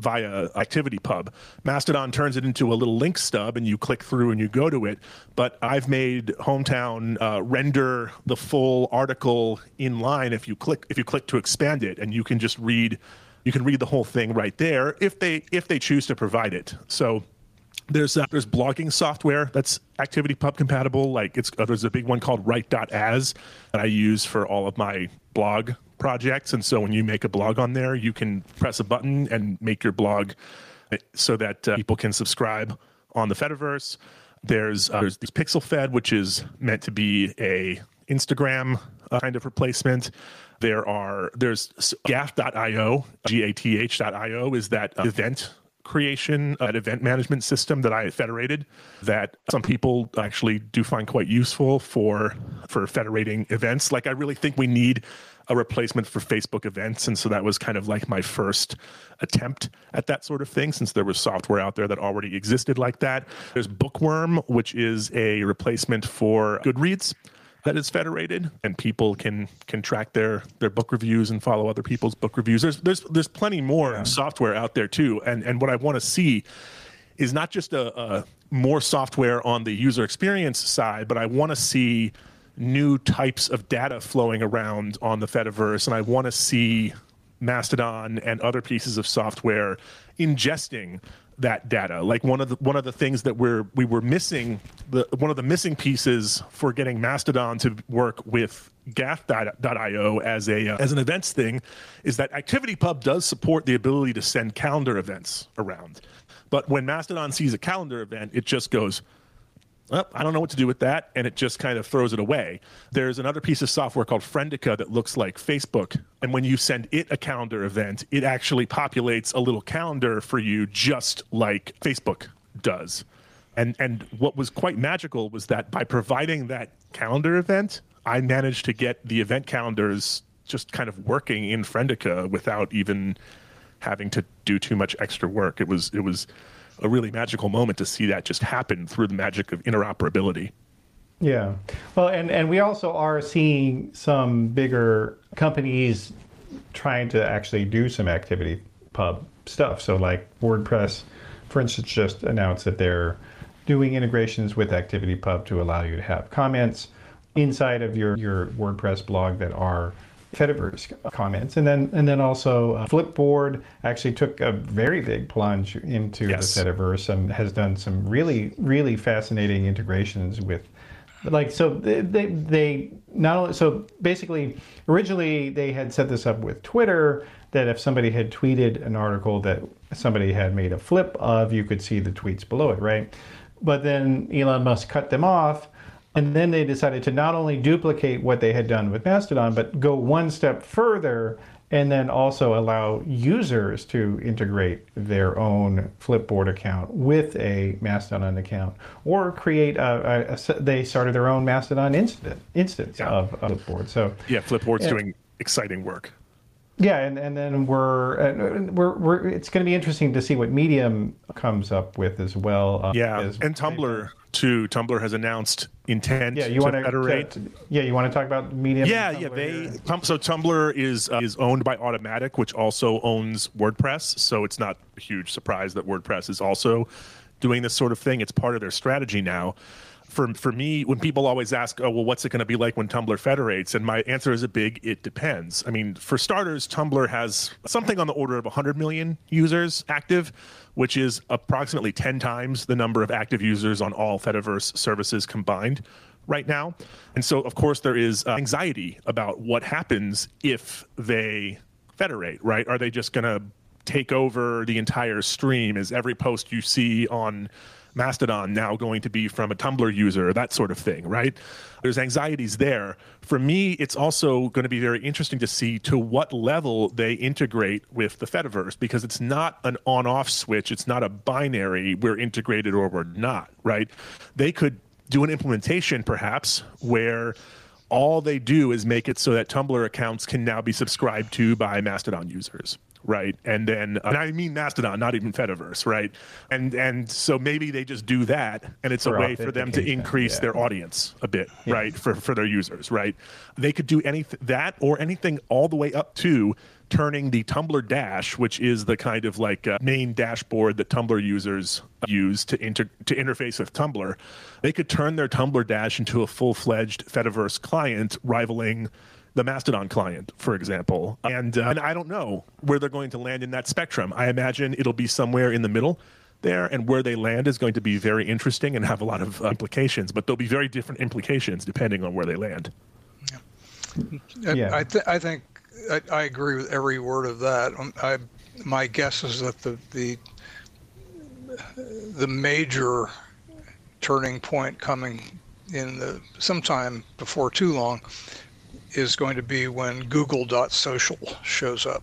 via ActivityPub. Mastodon turns it into a little link stub, and you click through and you go to it. But I've made Hometown uh, render the full article in line if you click if you click to expand it, and you can just read you can read the whole thing right there if they if they choose to provide it. So. There's uh, there's blogging software that's ActivityPub compatible. Like it's uh, there's a big one called Write.as that I use for all of my blog projects. And so when you make a blog on there, you can press a button and make your blog uh, so that uh, people can subscribe on the Fediverse. There's uh, there's Pixelfed, which is meant to be a Instagram uh, kind of replacement. There are there's gath.io, g-a-t-h.io is that event creation, uh, an event management system that I federated that some people actually do find quite useful for for federating events. Like I really think we need a replacement for Facebook events, and so that was kind of like my first attempt at that sort of thing. Since there was software out there that already existed like that. There's BookWyrm, which is a replacement for Goodreads that is federated and people can can track their their book reviews and follow other people's book reviews. There's there's there's plenty more software out there too. And and what i want to see is not just a, a more software on the user experience side but i want to see new types of data flowing around on the fediverse and i want to see mastodon and other pieces of software ingesting that data. Like one of the one of the things that we're we were missing the one of the missing pieces for getting Mastodon to work with Gath.io as a uh, as an events thing is that ActivityPub does support the ability to send calendar events around. But when Mastodon sees a calendar event, it just goes, oh, I don't know what to do with that, and it just kind of throws it away. There's another piece of software called Friendica that looks like Facebook, and when you send it a calendar event, it actually populates a little calendar for you, just like Facebook does. And and what was quite magical was that by providing that calendar event, I managed to get the event calendars just kind of working in Friendica without even having to do too much extra work. It was it was a really magical moment to see that just happen through the magic of interoperability. Yeah. Well, and, and we also are seeing some bigger companies trying to actually do some activity pub stuff. So, like WordPress, for instance, just announced that they're doing integrations with ActivityPub to allow you to have comments inside of your, your WordPress blog that are Fediverse comments, and then and then also uh, Flipboard actually took a very big plunge into yes. the Fediverse and has done some really really fascinating integrations with, like so they, they they not only so basically originally they had set this up with Twitter that if somebody had tweeted an article that somebody had made a flip of, you could see the tweets below it, right? But then Elon Musk cut them off and then they decided to not only duplicate what they had done with Mastodon, but go one step further and then also allow users to integrate their own Flipboard account with a Mastodon account, or create a, a, a they started their own Mastodon instance instance yeah. of, of Flipboard. So yeah, Flipboard's and, doing exciting work. Yeah, and, and then we're, we're, we're it's going to be interesting to see what Medium comes up with as well. Uh, yeah, as, and Tumblr too. Tumblr has announced intent yeah, you to want federate. To, yeah, you want to talk about Medium? Yeah, yeah. They so Tumblr is uh, is owned by Automattic, which also owns WordPress. So it's not a huge surprise that WordPress is also doing this sort of thing. It's part of their strategy now for for me, when people always ask, "Oh, well, what's it going to be like when Tumblr federates?" and my answer is a big "it depends." I mean, for starters, Tumblr has something on the order of 100 million users active, which is approximately 10 times the number of active users on all Fediverse services combined right now. And so, of course, there is uh, anxiety about what happens if they federate. Right? Are they just going to take over the entire stream? Is every post you see on Mastodon now going to be from a Tumblr user, that sort of thing, right? There's anxieties there. For me, it's also going to be very interesting to see to what level they integrate with the Fediverse because it's not an on off switch. It's not a binary, we're integrated or we're not, right? They could do an implementation perhaps where all they do is make it so that Tumblr accounts can now be subscribed to by Mastodon users right? And then, and I mean Mastodon, not even Fediverse, right? And and so maybe they just do that, and it's for a way for them to increase yeah. their audience a bit, yeah. right? For for their users, right? They could do any that or anything all the way up to turning the Tumblr Dash, which is the kind of like uh, main dashboard that Tumblr users use to inter- to interface with Tumblr, they could turn their Tumblr Dash into a full fledged Fediverse client, rivaling the Mastodon client, for example. And, uh, and I don't know where they're going to land in that spectrum. I imagine it'll be somewhere in the middle there, and where they land is going to be very interesting and have a lot of uh, implications. But there'll be very different implications depending on where they land. Yeah, yeah. I, th- I think I, I, agree with every word of that. Um, I, my guess is that the the the major turning point coming in the sometime before too long is going to be when google.social shows up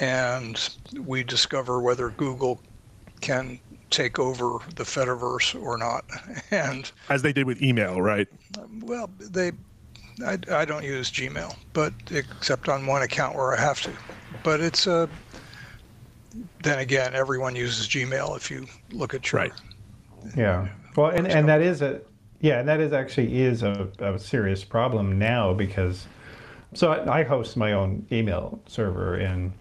and we discover whether Google can take over the Fediverse or not. And as they did with email, right? Well, they I, I don't use Gmail, but except on one account where I have to. But it's a then again, everyone uses Gmail if you look at your right. Yeah. Well, and, and that is a yeah, and that is actually is a, a serious problem now because so I, I host my own email server and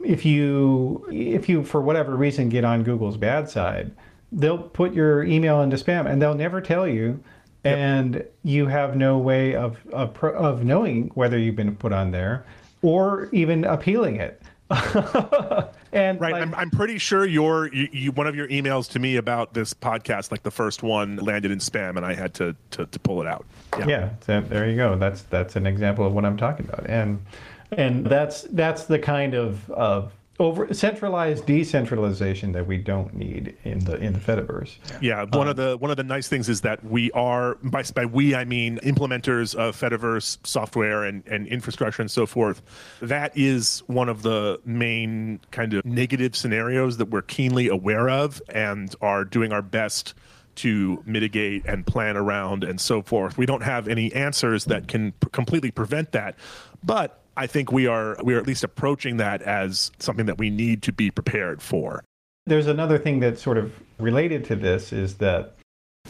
if you if you for whatever reason get on Google's bad side, they'll put your email into spam and they'll never tell you and you have no way of, of of knowing whether you've been put on there or even appealing it. and right, like, I'm, I'm pretty sure your you, you, one of your emails to me about this podcast, like the first one, landed in spam, and I had to to, to pull it out. Yeah, yeah so there you go. That's that's an example of what I'm talking about, and and that's that's the kind of of over centralized decentralization that we don't need in the in the Fediverse. Yeah, one um, of the one of the nice things is that we are by by we I mean implementers of Fediverse software and and infrastructure and so forth. That is one of the main kind of negative scenarios that we're keenly aware of and are doing our best to mitigate and plan around and so forth. We don't have any answers that can p- completely prevent that, but I think we are we are at least approaching that as something that we need to be prepared for. There's another thing that's sort of related to this is that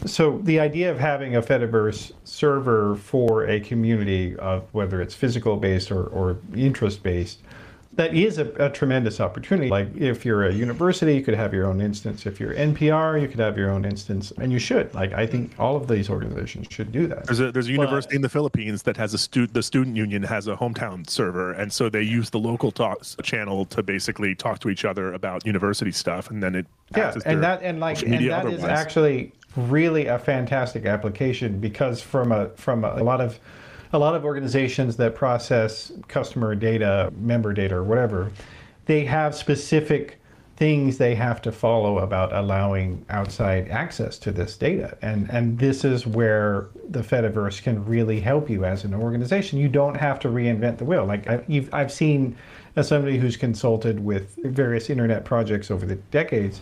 so the idea of having a Fediverse server for a community of whether it's physical based or, or interest based that is a, a, tremendous opportunity. Like if you're a university, you could have your own instance. If you're NPR, you could have your own instance, and you should. Like I think all of these organizations should do that. There's a there's a university but, in the Philippines that has a student. The student union has a hometown server, and so they use the local talk channel to basically talk to each other about university stuff, and then it yeah, and that and like and that otherwise. is actually really a fantastic application because from a from a, a lot of a lot of organizations that process customer data, member data, or whatever, they have specific things they have to follow about allowing outside access to this data. And, and this is where the Fediverse can really help you as an organization. You don't have to reinvent the wheel. Like I, I've seen, as somebody who's consulted with various internet projects over the decades,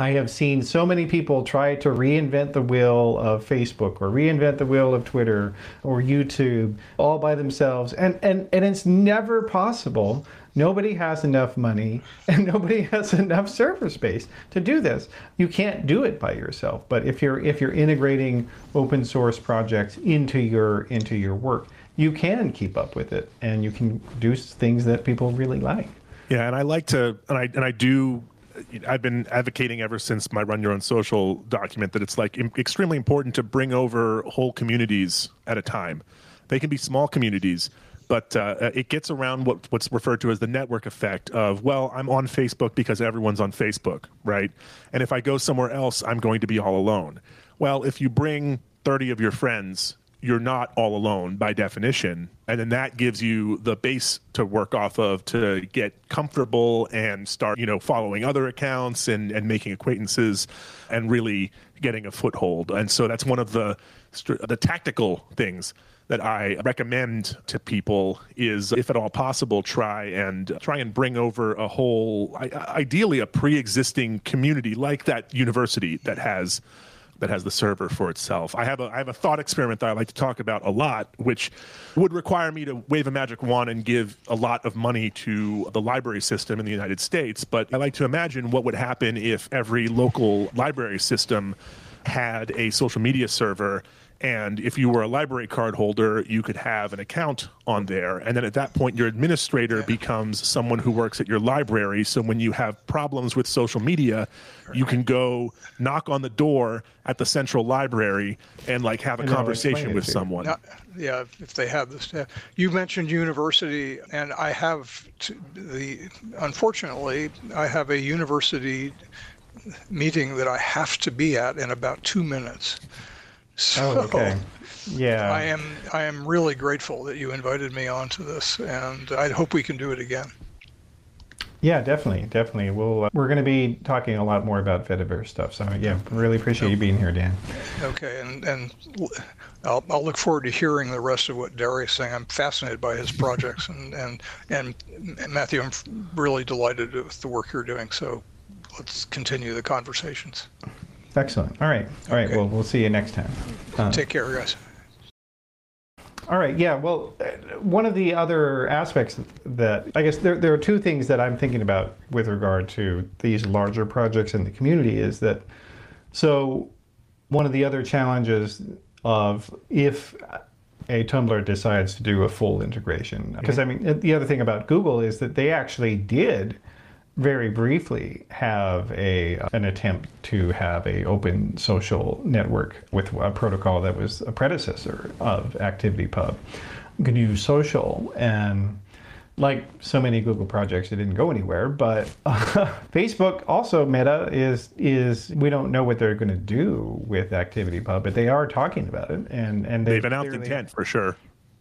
I have seen so many people try to reinvent the wheel of Facebook or reinvent the wheel of Twitter or YouTube all by themselves. And, and, and it's never possible. Nobody has enough money and nobody has enough server space to do this. You can't do it by yourself. But if you're if you're integrating open source projects into your into your work, you can keep up with it and you can do things that people really like. Yeah, and I like to and I and I do I've been advocating ever since my Run Your Own Social document that it's like extremely important to bring over whole communities at a time. They can be small communities, but uh, it gets around what, what's referred to as the network effect of, well, I'm on Facebook because everyone's on Facebook, right? And if I go somewhere else, I'm going to be all alone. Well, if you bring 30 of your friends you're not all alone by definition and then that gives you the base to work off of to get comfortable and start you know following other accounts and and making acquaintances and really getting a foothold. And so that's one of the the tactical things that I recommend to people is, if at all possible, try and try and bring over a whole, ideally, a pre-existing community like that university that has that has the server for itself. I have a I have a thought experiment that I like to talk about a lot, which would require me to wave a magic wand and give a lot of money to the library system in the United States. But I like to imagine what would happen if every local library system had a social media server and if you were a library card holder, you could have an account on there. And then at that point, your administrator becomes someone who works at your library. So when you have problems with social media, you can go knock on the door at the central library and like have a and conversation with someone. Now, yeah, if they have this. You mentioned university, and I have the. Unfortunately, I have a university meeting that I have to be at in about two minutes. So oh, okay. Yeah. I am I am really grateful that you invited me onto this, and I hope we can do it again. Yeah, definitely, definitely. We'll uh, we're going to be talking a lot more about Fediverse stuff. So yeah, really appreciate you being here, Dan. Okay, and and I'll, I'll look forward to hearing the rest of what Darius saying. I'm fascinated by his projects, and and and Matthew, I'm really delighted with the work you're doing. So let's continue the conversations. Excellent. All right. All right. Okay. Well, we'll see you next time. Uh, Take care, guys. All right. Yeah. Well, uh, one of the other aspects that I guess there, there are two things that I'm thinking about with regard to these larger projects in the community is that so one of the other challenges of if a Tumblr decides to do a full integration because mm-hmm. I mean the other thing about Google is that they actually did very briefly have a an attempt to have a open social network with a protocol that was a predecessor of ActivityPub, GNU Social, and like so many Google projects, it didn't go anywhere. But uh, Facebook, also Meta, is is we don't know what they're going to do with ActivityPub, but they are talking about it, and and they've announced the intent for sure.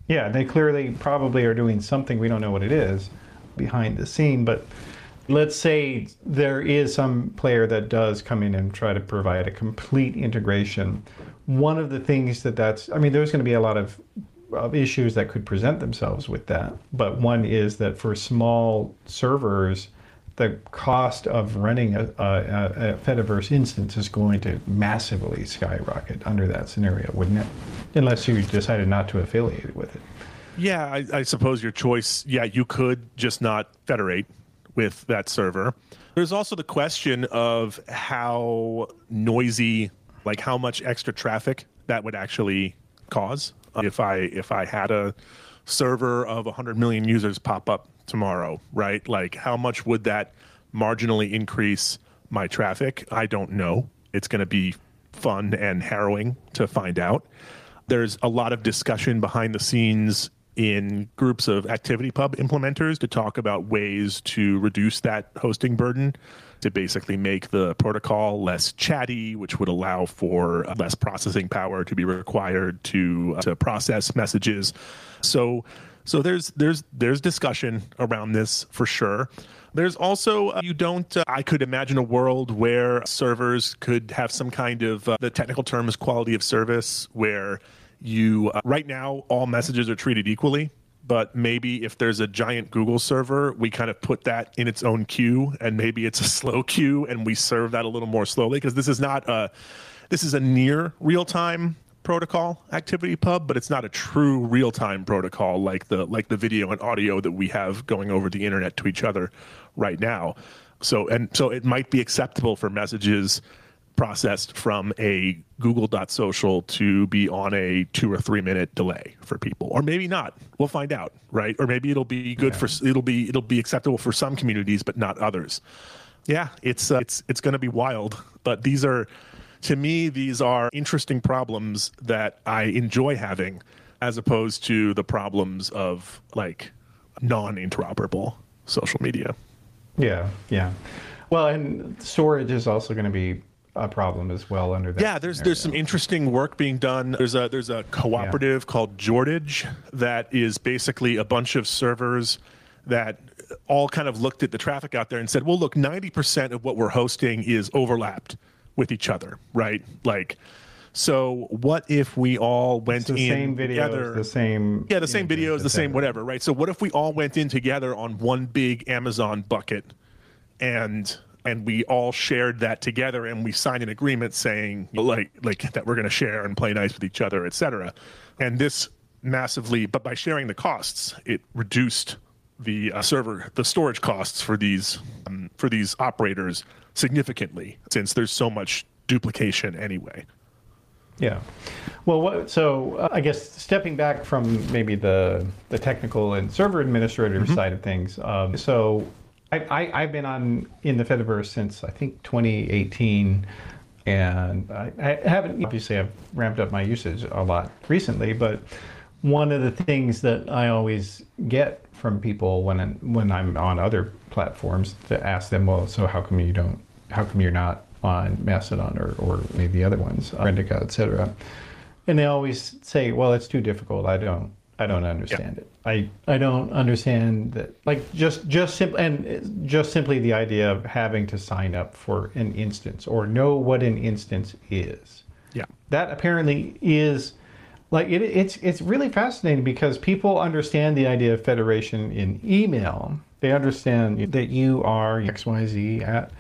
Yeah, they clearly probably are doing something. We don't know what it is behind the scene, but let's say there is some player that does come in and try to provide a complete integration. One of the things that that's, I mean, there's going to be a lot of, of issues that could present themselves with that. But one is that for small servers, the cost of running a, a, a, Fediverse instance is going to massively skyrocket under that scenario, wouldn't it? Unless you decided not to affiliate with it. Yeah, I, I suppose your choice. Yeah, you could just not federate with that server. There's also the question of how noisy, like how much extra traffic that would actually cause. Uh, if I if I had a server of 100 million users pop up tomorrow, right? Like how much would that marginally increase my traffic? I don't know. It's going to be fun and harrowing to find out. There's a lot of discussion behind the scenes in groups of ActivityPub implementers to talk about ways to reduce that hosting burden to basically make the protocol less chatty, which would allow for less processing power to be required to uh, to process messages. So so there's there's there's discussion around this for sure. There's also uh, you don't. Uh, I could imagine a world where servers could have some kind of uh, the technical term is quality of service, where you uh, right now all messages are treated equally but maybe if there's a giant Google server, we kind of put that in its own queue, and maybe it's a slow queue, and we serve that a little more slowly because this is not a this is a near real time protocol ActivityPub, but it's not a true real time protocol like the like the video and audio that we have going over the internet to each other right now. So and so it might be acceptable for messages processed from a google.social to be on a two or three minute delay for people. Or maybe not. We'll find out right? Or maybe it'll be good yeah. for it'll be it'll be acceptable for some communities but not others. Yeah it's uh, it's it's going to be wild. But these are to me these are interesting problems that i enjoy having as opposed to the problems of like non-interoperable social media. Yeah yeah. Well and storage is also going to be a problem as well under that. Yeah, there's scenario. there's some interesting work being done. There's a there's a cooperative yeah. called Jortage that is basically a bunch of servers that all kind of looked at the traffic out there and said, well, look, 90% of what we're hosting is overlapped with each other, right? Like, so what if we all went the in same videos, together? The same, yeah, the same videos, the same whatever, right? So what if we all went in together on one big Amazon bucket and and we all shared that together and we signed an agreement saying like like that we're going to share and play nice with each other etc and this massively but by sharing the costs it reduced the uh, server the storage costs for these um, for these operators significantly since there's so much duplication anyway. Yeah. Well what, so uh, i guess stepping back from maybe the the technical and server administrator mm-hmm. side of things um, so I, I, have been on in the Fediverse since I think 2018, and I, I, haven't obviously I've ramped up my usage a lot recently. But one of the things that I always get from people when I'm, when I'm on other platforms to ask them, well, so how come you don't? How come you're not on Mastodon or, or maybe the other ones, Rendica, etc. And they always say, well, it's too difficult. I don't I don't understand it. I I don't understand that. Like just just simply and just simply the idea of having to sign up for an instance or know what an instance is. Yeah. That apparently is like it, it's it's really fascinating because people understand the idea of federation in email. They understand that you are xyz at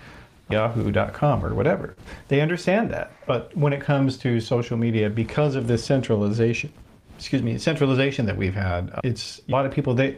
yahoo.com or whatever. They understand that. But when it comes to social media because of this centralization excuse me, centralization that we've had. It's a lot of people they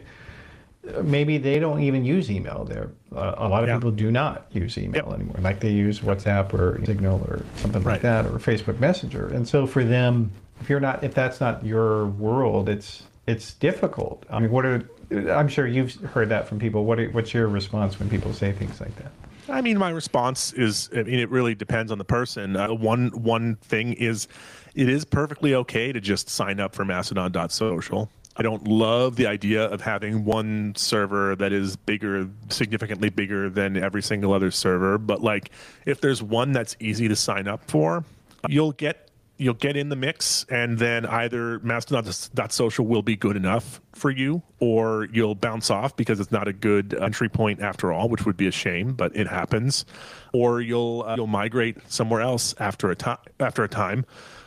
maybe they don't even use email. There, uh, a lot of yeah. people do not use email yep. anymore. Like they use WhatsApp or Signal or something right. like that, or Facebook Messenger. And so for them, if you're not, if that's not your world, it's it's difficult. I mean, what are I'm sure you've heard that from people. What are, what's your response when people say things like that? I mean, my response is, I mean, it really depends on the person. Uh, one one thing is it is perfectly okay to just sign up for mastodon.social. I don't love the idea of having one server that is bigger, significantly bigger than every single other server. But like, if there's one that's easy to sign up for, you'll get you'll get in the mix, and then either mastodon.social will be good enough for you, or you'll bounce off because it's not a good entry point after all, which would be a shame, but it happens. Or you'll uh, you'll migrate somewhere else after a time after a time.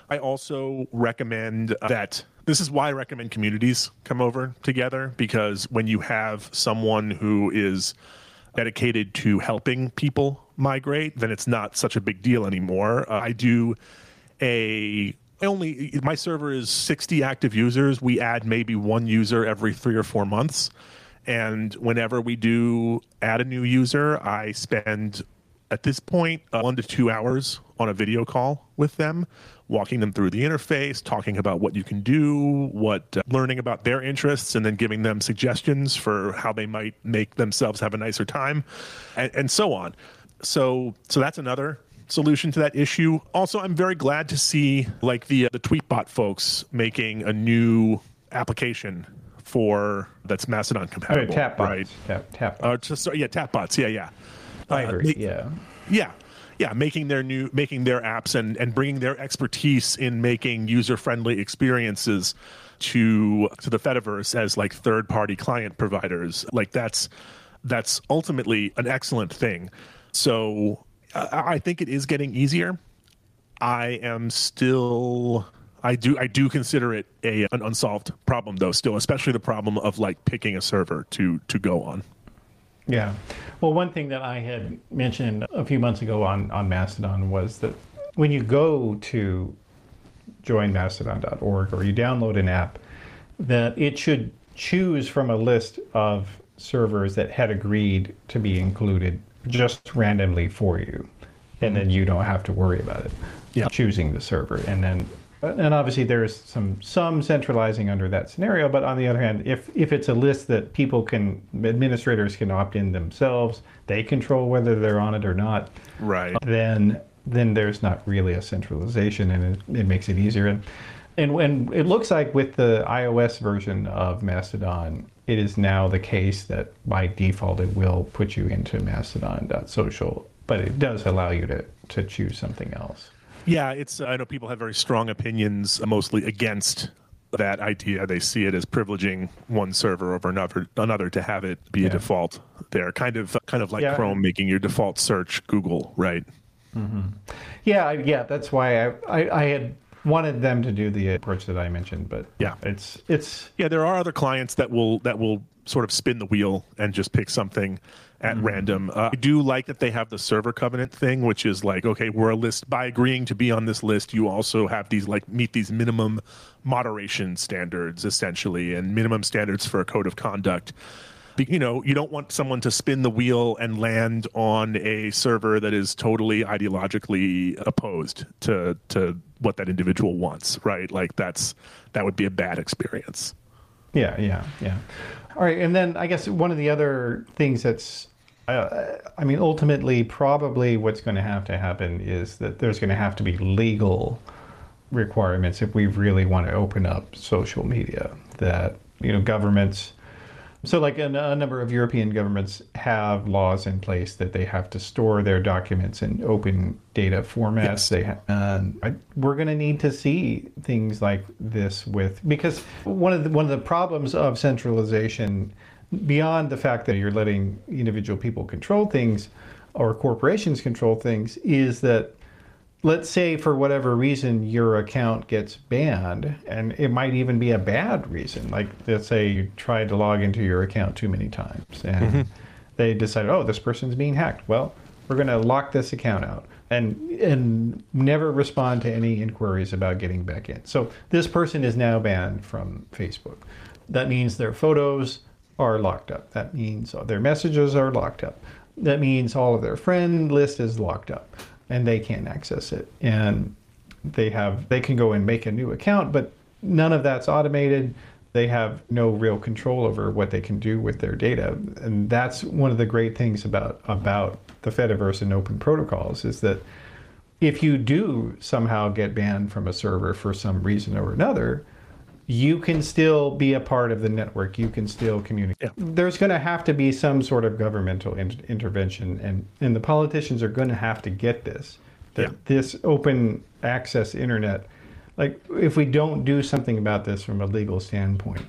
I also recommend that this is why I recommend communities come over together because when you have someone who is dedicated to helping people migrate, then it's not such a big deal anymore. Uh, I do a only my server is 60 active users. We add maybe one user every three or four months. And whenever we do add a new user, I spend at this point uh, one to two hours on a video call with them walking them through the interface talking about what you can do what uh, learning about their interests and then giving them suggestions for how they might make themselves have a nicer time and, and so on so so that's another solution to that issue also i'm very glad to see like the uh, the tweetbot folks making a new application for that's mastodon compatible Oh, Tapbots. right Tap, tap uh, just, sorry, yeah Tapbots yeah yeah I uh, agree. yeah. yeah yeah making their new making their apps and and bringing their expertise in making user friendly experiences to to the fediverse as like third party client providers. Like that's that's ultimately an excellent thing. So i, I think it is getting easier. I am still I do I do consider it a an unsolved problem though still especially the problem of like picking a server to to go on Yeah. Well, one thing that I had mentioned a few months ago on, on Mastodon was that when you go to joinmastodon.org or you download an app, that it should choose from a list of servers that had agreed to be included just randomly for you. And then mm-hmm. you don't have to worry about it. Yeah. Choosing the server. And then Uh, and obviously there's some some centralizing under that scenario, but on the other hand, if if it's a list that people can administrators can opt in themselves, they control whether they're on it or not right. then then there's not really a centralization and it, it makes it easier. And and when it looks like with the iOS version of Mastodon it is now the case that by default it will put you into mastodon.social but it does allow you to to choose something else Yeah, it's. I know people have very strong opinions, uh, mostly against that idea. They see it as privileging one server over another, another to have it be Yeah. a default. There, kind of, kind of like Yeah. Chrome making your default search Google, right? yeah yeah that's why I, I i had wanted them to do the approach that i mentioned but Yeah. it's it's Yeah, there are other clients that will that will sort of spin the wheel and just pick something at random. Uh, I do like that they have the server covenant thing, which is like, okay, we're a list by agreeing to be on this list. You also have these like meet these minimum moderation standards essentially, and minimum standards for a code of conduct. You know, you don't want someone to spin the wheel and land on a server that is totally ideologically opposed to to what that individual wants, right? Like that's that would be a bad experience. Yeah, yeah, yeah. All right, and then I guess one of the other things that's, uh, I mean, ultimately, probably what's going to have to happen is that there's going to have to be legal requirements if we really want to open up social media. That you know, governments. So, like a, a number of European governments have laws in place that they have to store their documents in open data formats. Yes. They ha- and I, we're going to need to see things like this with because one of the one of the problems of centralization, beyond the fact that you're letting individual people control things or corporations control things, is that let's say for whatever reason your account gets banned and it might even be a bad reason. Like let's say you tried to log into your account too many times and mm-hmm. they decided oh this person's being hacked. Well we're going to lock this account out and and never respond to any inquiries about getting back in. So this person is now banned from facebook. That means their photos are locked up. That means their messages are locked up. That means all of their friend list is locked up and they can't access it. And they have they can go and make a new account but none of that's automated. They have no real control over what they can do with their data. And that's one of the great things about about the fediverse and open protocols is that if you do somehow get banned from a server for some reason or another you can still be a part of the network. You can still communicate. Yeah. There's going to have to be some sort of governmental in- intervention, and, and the politicians are going to have to get this. That Yeah. this open access internet, like if we don't do something about this from a legal standpoint,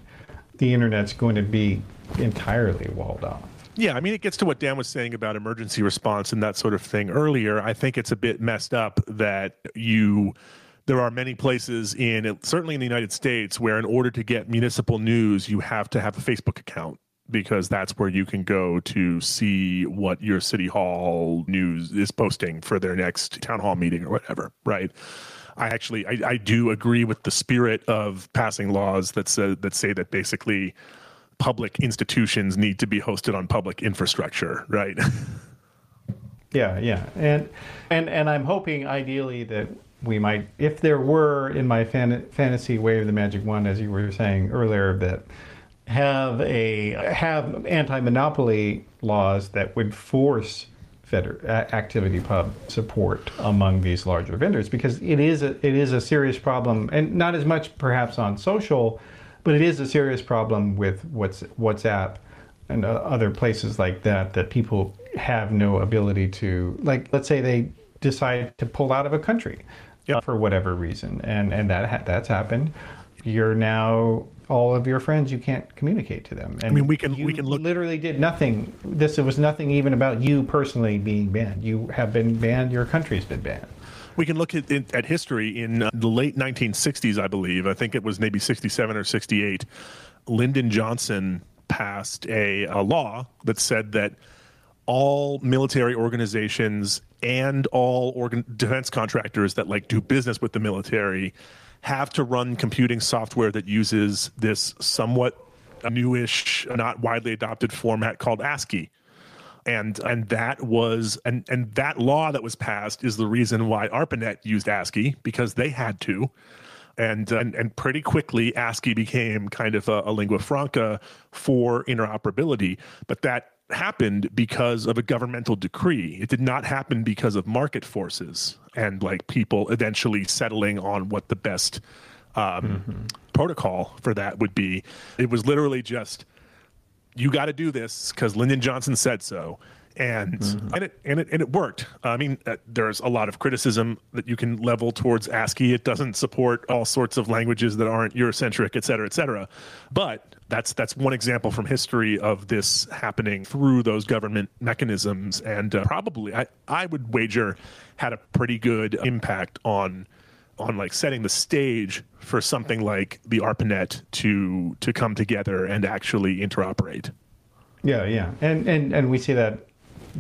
the internet's going to be entirely walled off. Yeah, I mean, it gets to what Dan was saying about emergency response and that sort of thing earlier. I think it's a bit messed up that you. There are many places in, certainly in the United States, where in order to get municipal news, you have to have a Facebook account because that's where you can go to see what your city hall news is posting for their next town hall meeting or whatever, right? I actually I, I do agree with the spirit of passing laws that say that say that basically public institutions need to be hosted on public infrastructure, right? Yeah, yeah, and and and I'm hoping ideally that we might, if there were in my fan, fantasy way of the magic wand, as you were saying earlier, that have a have anti-monopoly laws that would force Feder- ActivityPub support among these larger vendors because it is a, it is a serious problem and not as much perhaps on social, but it is a serious problem with what's WhatsApp and uh, other places like that that people have no ability to like let's say they decide to pull out of a country yep. for whatever reason and and that ha- that's happened. You're now all of your friends you can't communicate to them. And i mean we can we can look literally did nothing this was nothing even about you personally being banned. You have been banned your country's been banned. We can look at, at history in uh, the late 1960s i believe. I think it was maybe 67 or 68 lyndon johnson passed a, a law that said that all military organizations and all organ- defense contractors that like do business with the military have to run computing software that uses this somewhat newish, not widely adopted format called ASCII. And and that was and and that law that was passed is the reason why ARPANET used ASCII because they had to. And, and and pretty quickly ASCII became kind of a, a lingua franca for interoperability. But that happened because of a governmental decree. It did not happen because of market forces and like people eventually settling on what the best um, mm-hmm. protocol for that would be. It was literally just you got to do this because Lyndon Johnson said so and mm-hmm. and it and it and it worked. I mean, uh, there's a lot of criticism that you can level towards ASCII. It doesn't support all sorts of languages that aren't Eurocentric, et cetera, et cetera. But that's that's one example from history of this happening through those government mechanisms, and uh, probably I I would wager had a pretty good impact on on like setting the stage for something like the ARPANET to to come together and actually interoperate. Yeah, yeah, and and and we see that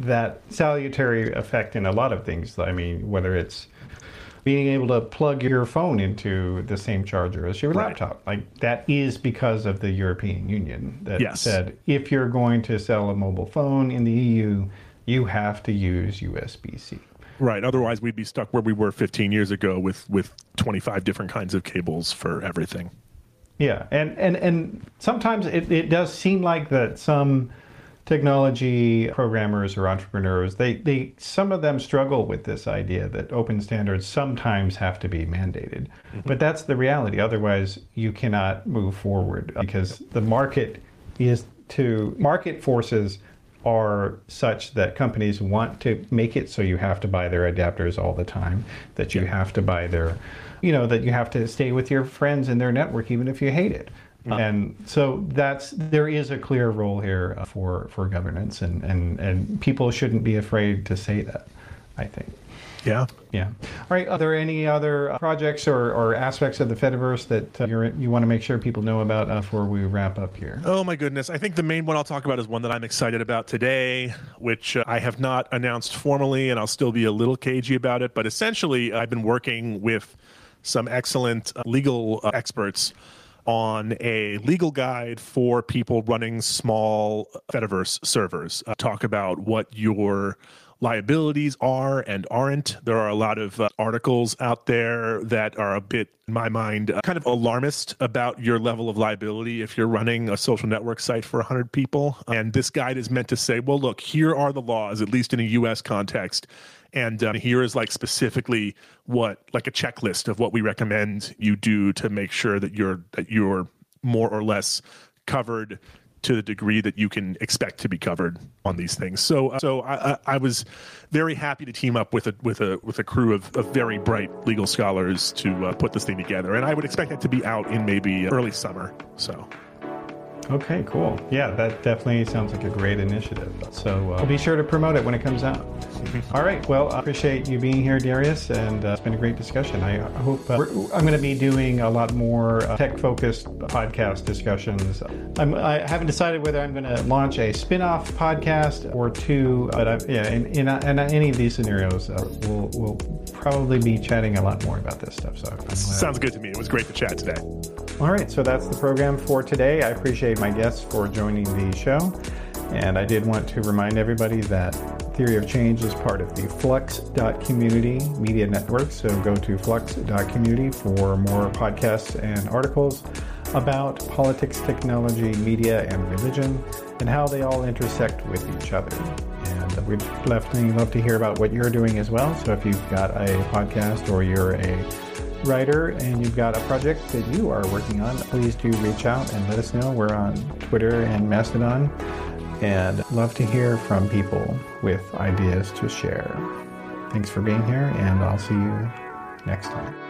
that salutary effect in a lot of things. I mean, whether it's being able to plug your phone into the same charger as your right. laptop, like that is because of the European Union that yes. said if you're going to sell a mobile phone in the EU, you have to use USB C. Right. Otherwise, we'd be stuck where we were 15 years ago with with 25 different kinds of cables for everything. Yeah, and and and sometimes it, it does seem like that some technology programmers or entrepreneurs, they, they some of them struggle with this idea that open standards sometimes have to be mandated. Mm-hmm. But that's the reality. Otherwise, you cannot move forward because the market is to market forces are such that companies want to make it so you have to buy their adapters all the time, that you have to buy their, you know, that you have to stay with your friends in their network even if you hate it. Uh, and so that's there is a clear role here uh, for for governance, and and and people shouldn't be afraid to say that. I think. Yeah. Yeah. All right. Are there any other uh, projects or, or aspects of the Fediverse that uh, you want to make sure people know about uh, before we wrap up here? Oh, my goodness. I think the main one I'll talk about is one that I'm excited about today, which uh, I have not announced formally, and I'll still be a little cagey about it. But essentially, I've been working with some excellent legal experts on a legal guide for people running small Fediverse servers. Uh, talk about what your liabilities are and aren't. There are a lot of uh, articles out there that are a bit, in my mind, uh, kind of alarmist about your level of liability if you're running a social network site for 100 people. And this guide is meant to say, well, look, here are the laws, at least in a US context. And um, here is like specifically what, like a checklist of what we recommend you do to make sure that you're that you're more or less covered to the degree that you can expect to be covered on these things. So, uh, so I, I, was very happy to team up with a with a with a crew of, of very bright legal scholars to uh, put this thing together, and I would expect it to be out in maybe early summer. So. Okay, cool. Yeah, that definitely sounds like a great initiative. So uh, we'll be sure to promote it when it comes out. All right. Well, I appreciate you being here, Darius, and uh, it's been a great discussion. I hope uh, I'm going to be doing a lot more uh, tech-focused podcast discussions. I'm, I haven't decided whether I'm going to launch a spin-off podcast or two, but I've, yeah, in, in, in, any of these scenarios, uh, we'll, we'll probably be chatting a lot more about this stuff. So sounds good to me. It was great to chat today. All right, so that's the program for today. I my guests for joining the show. And I did want to remind everybody that Theory of Change is part of the Flux.community media network. So go to Flux.community for more podcasts and articles about politics, technology, media, and religion, and how they all intersect with each other. And we'd definitely love to hear about what you're doing as well. So if you've got a podcast or you're a writer and you've got a project that you are working on, please do reach out and let us know. We're on Twitter and Mastodon and love to hear from people with ideas to share. Thanks for being here, and I'll see you next time.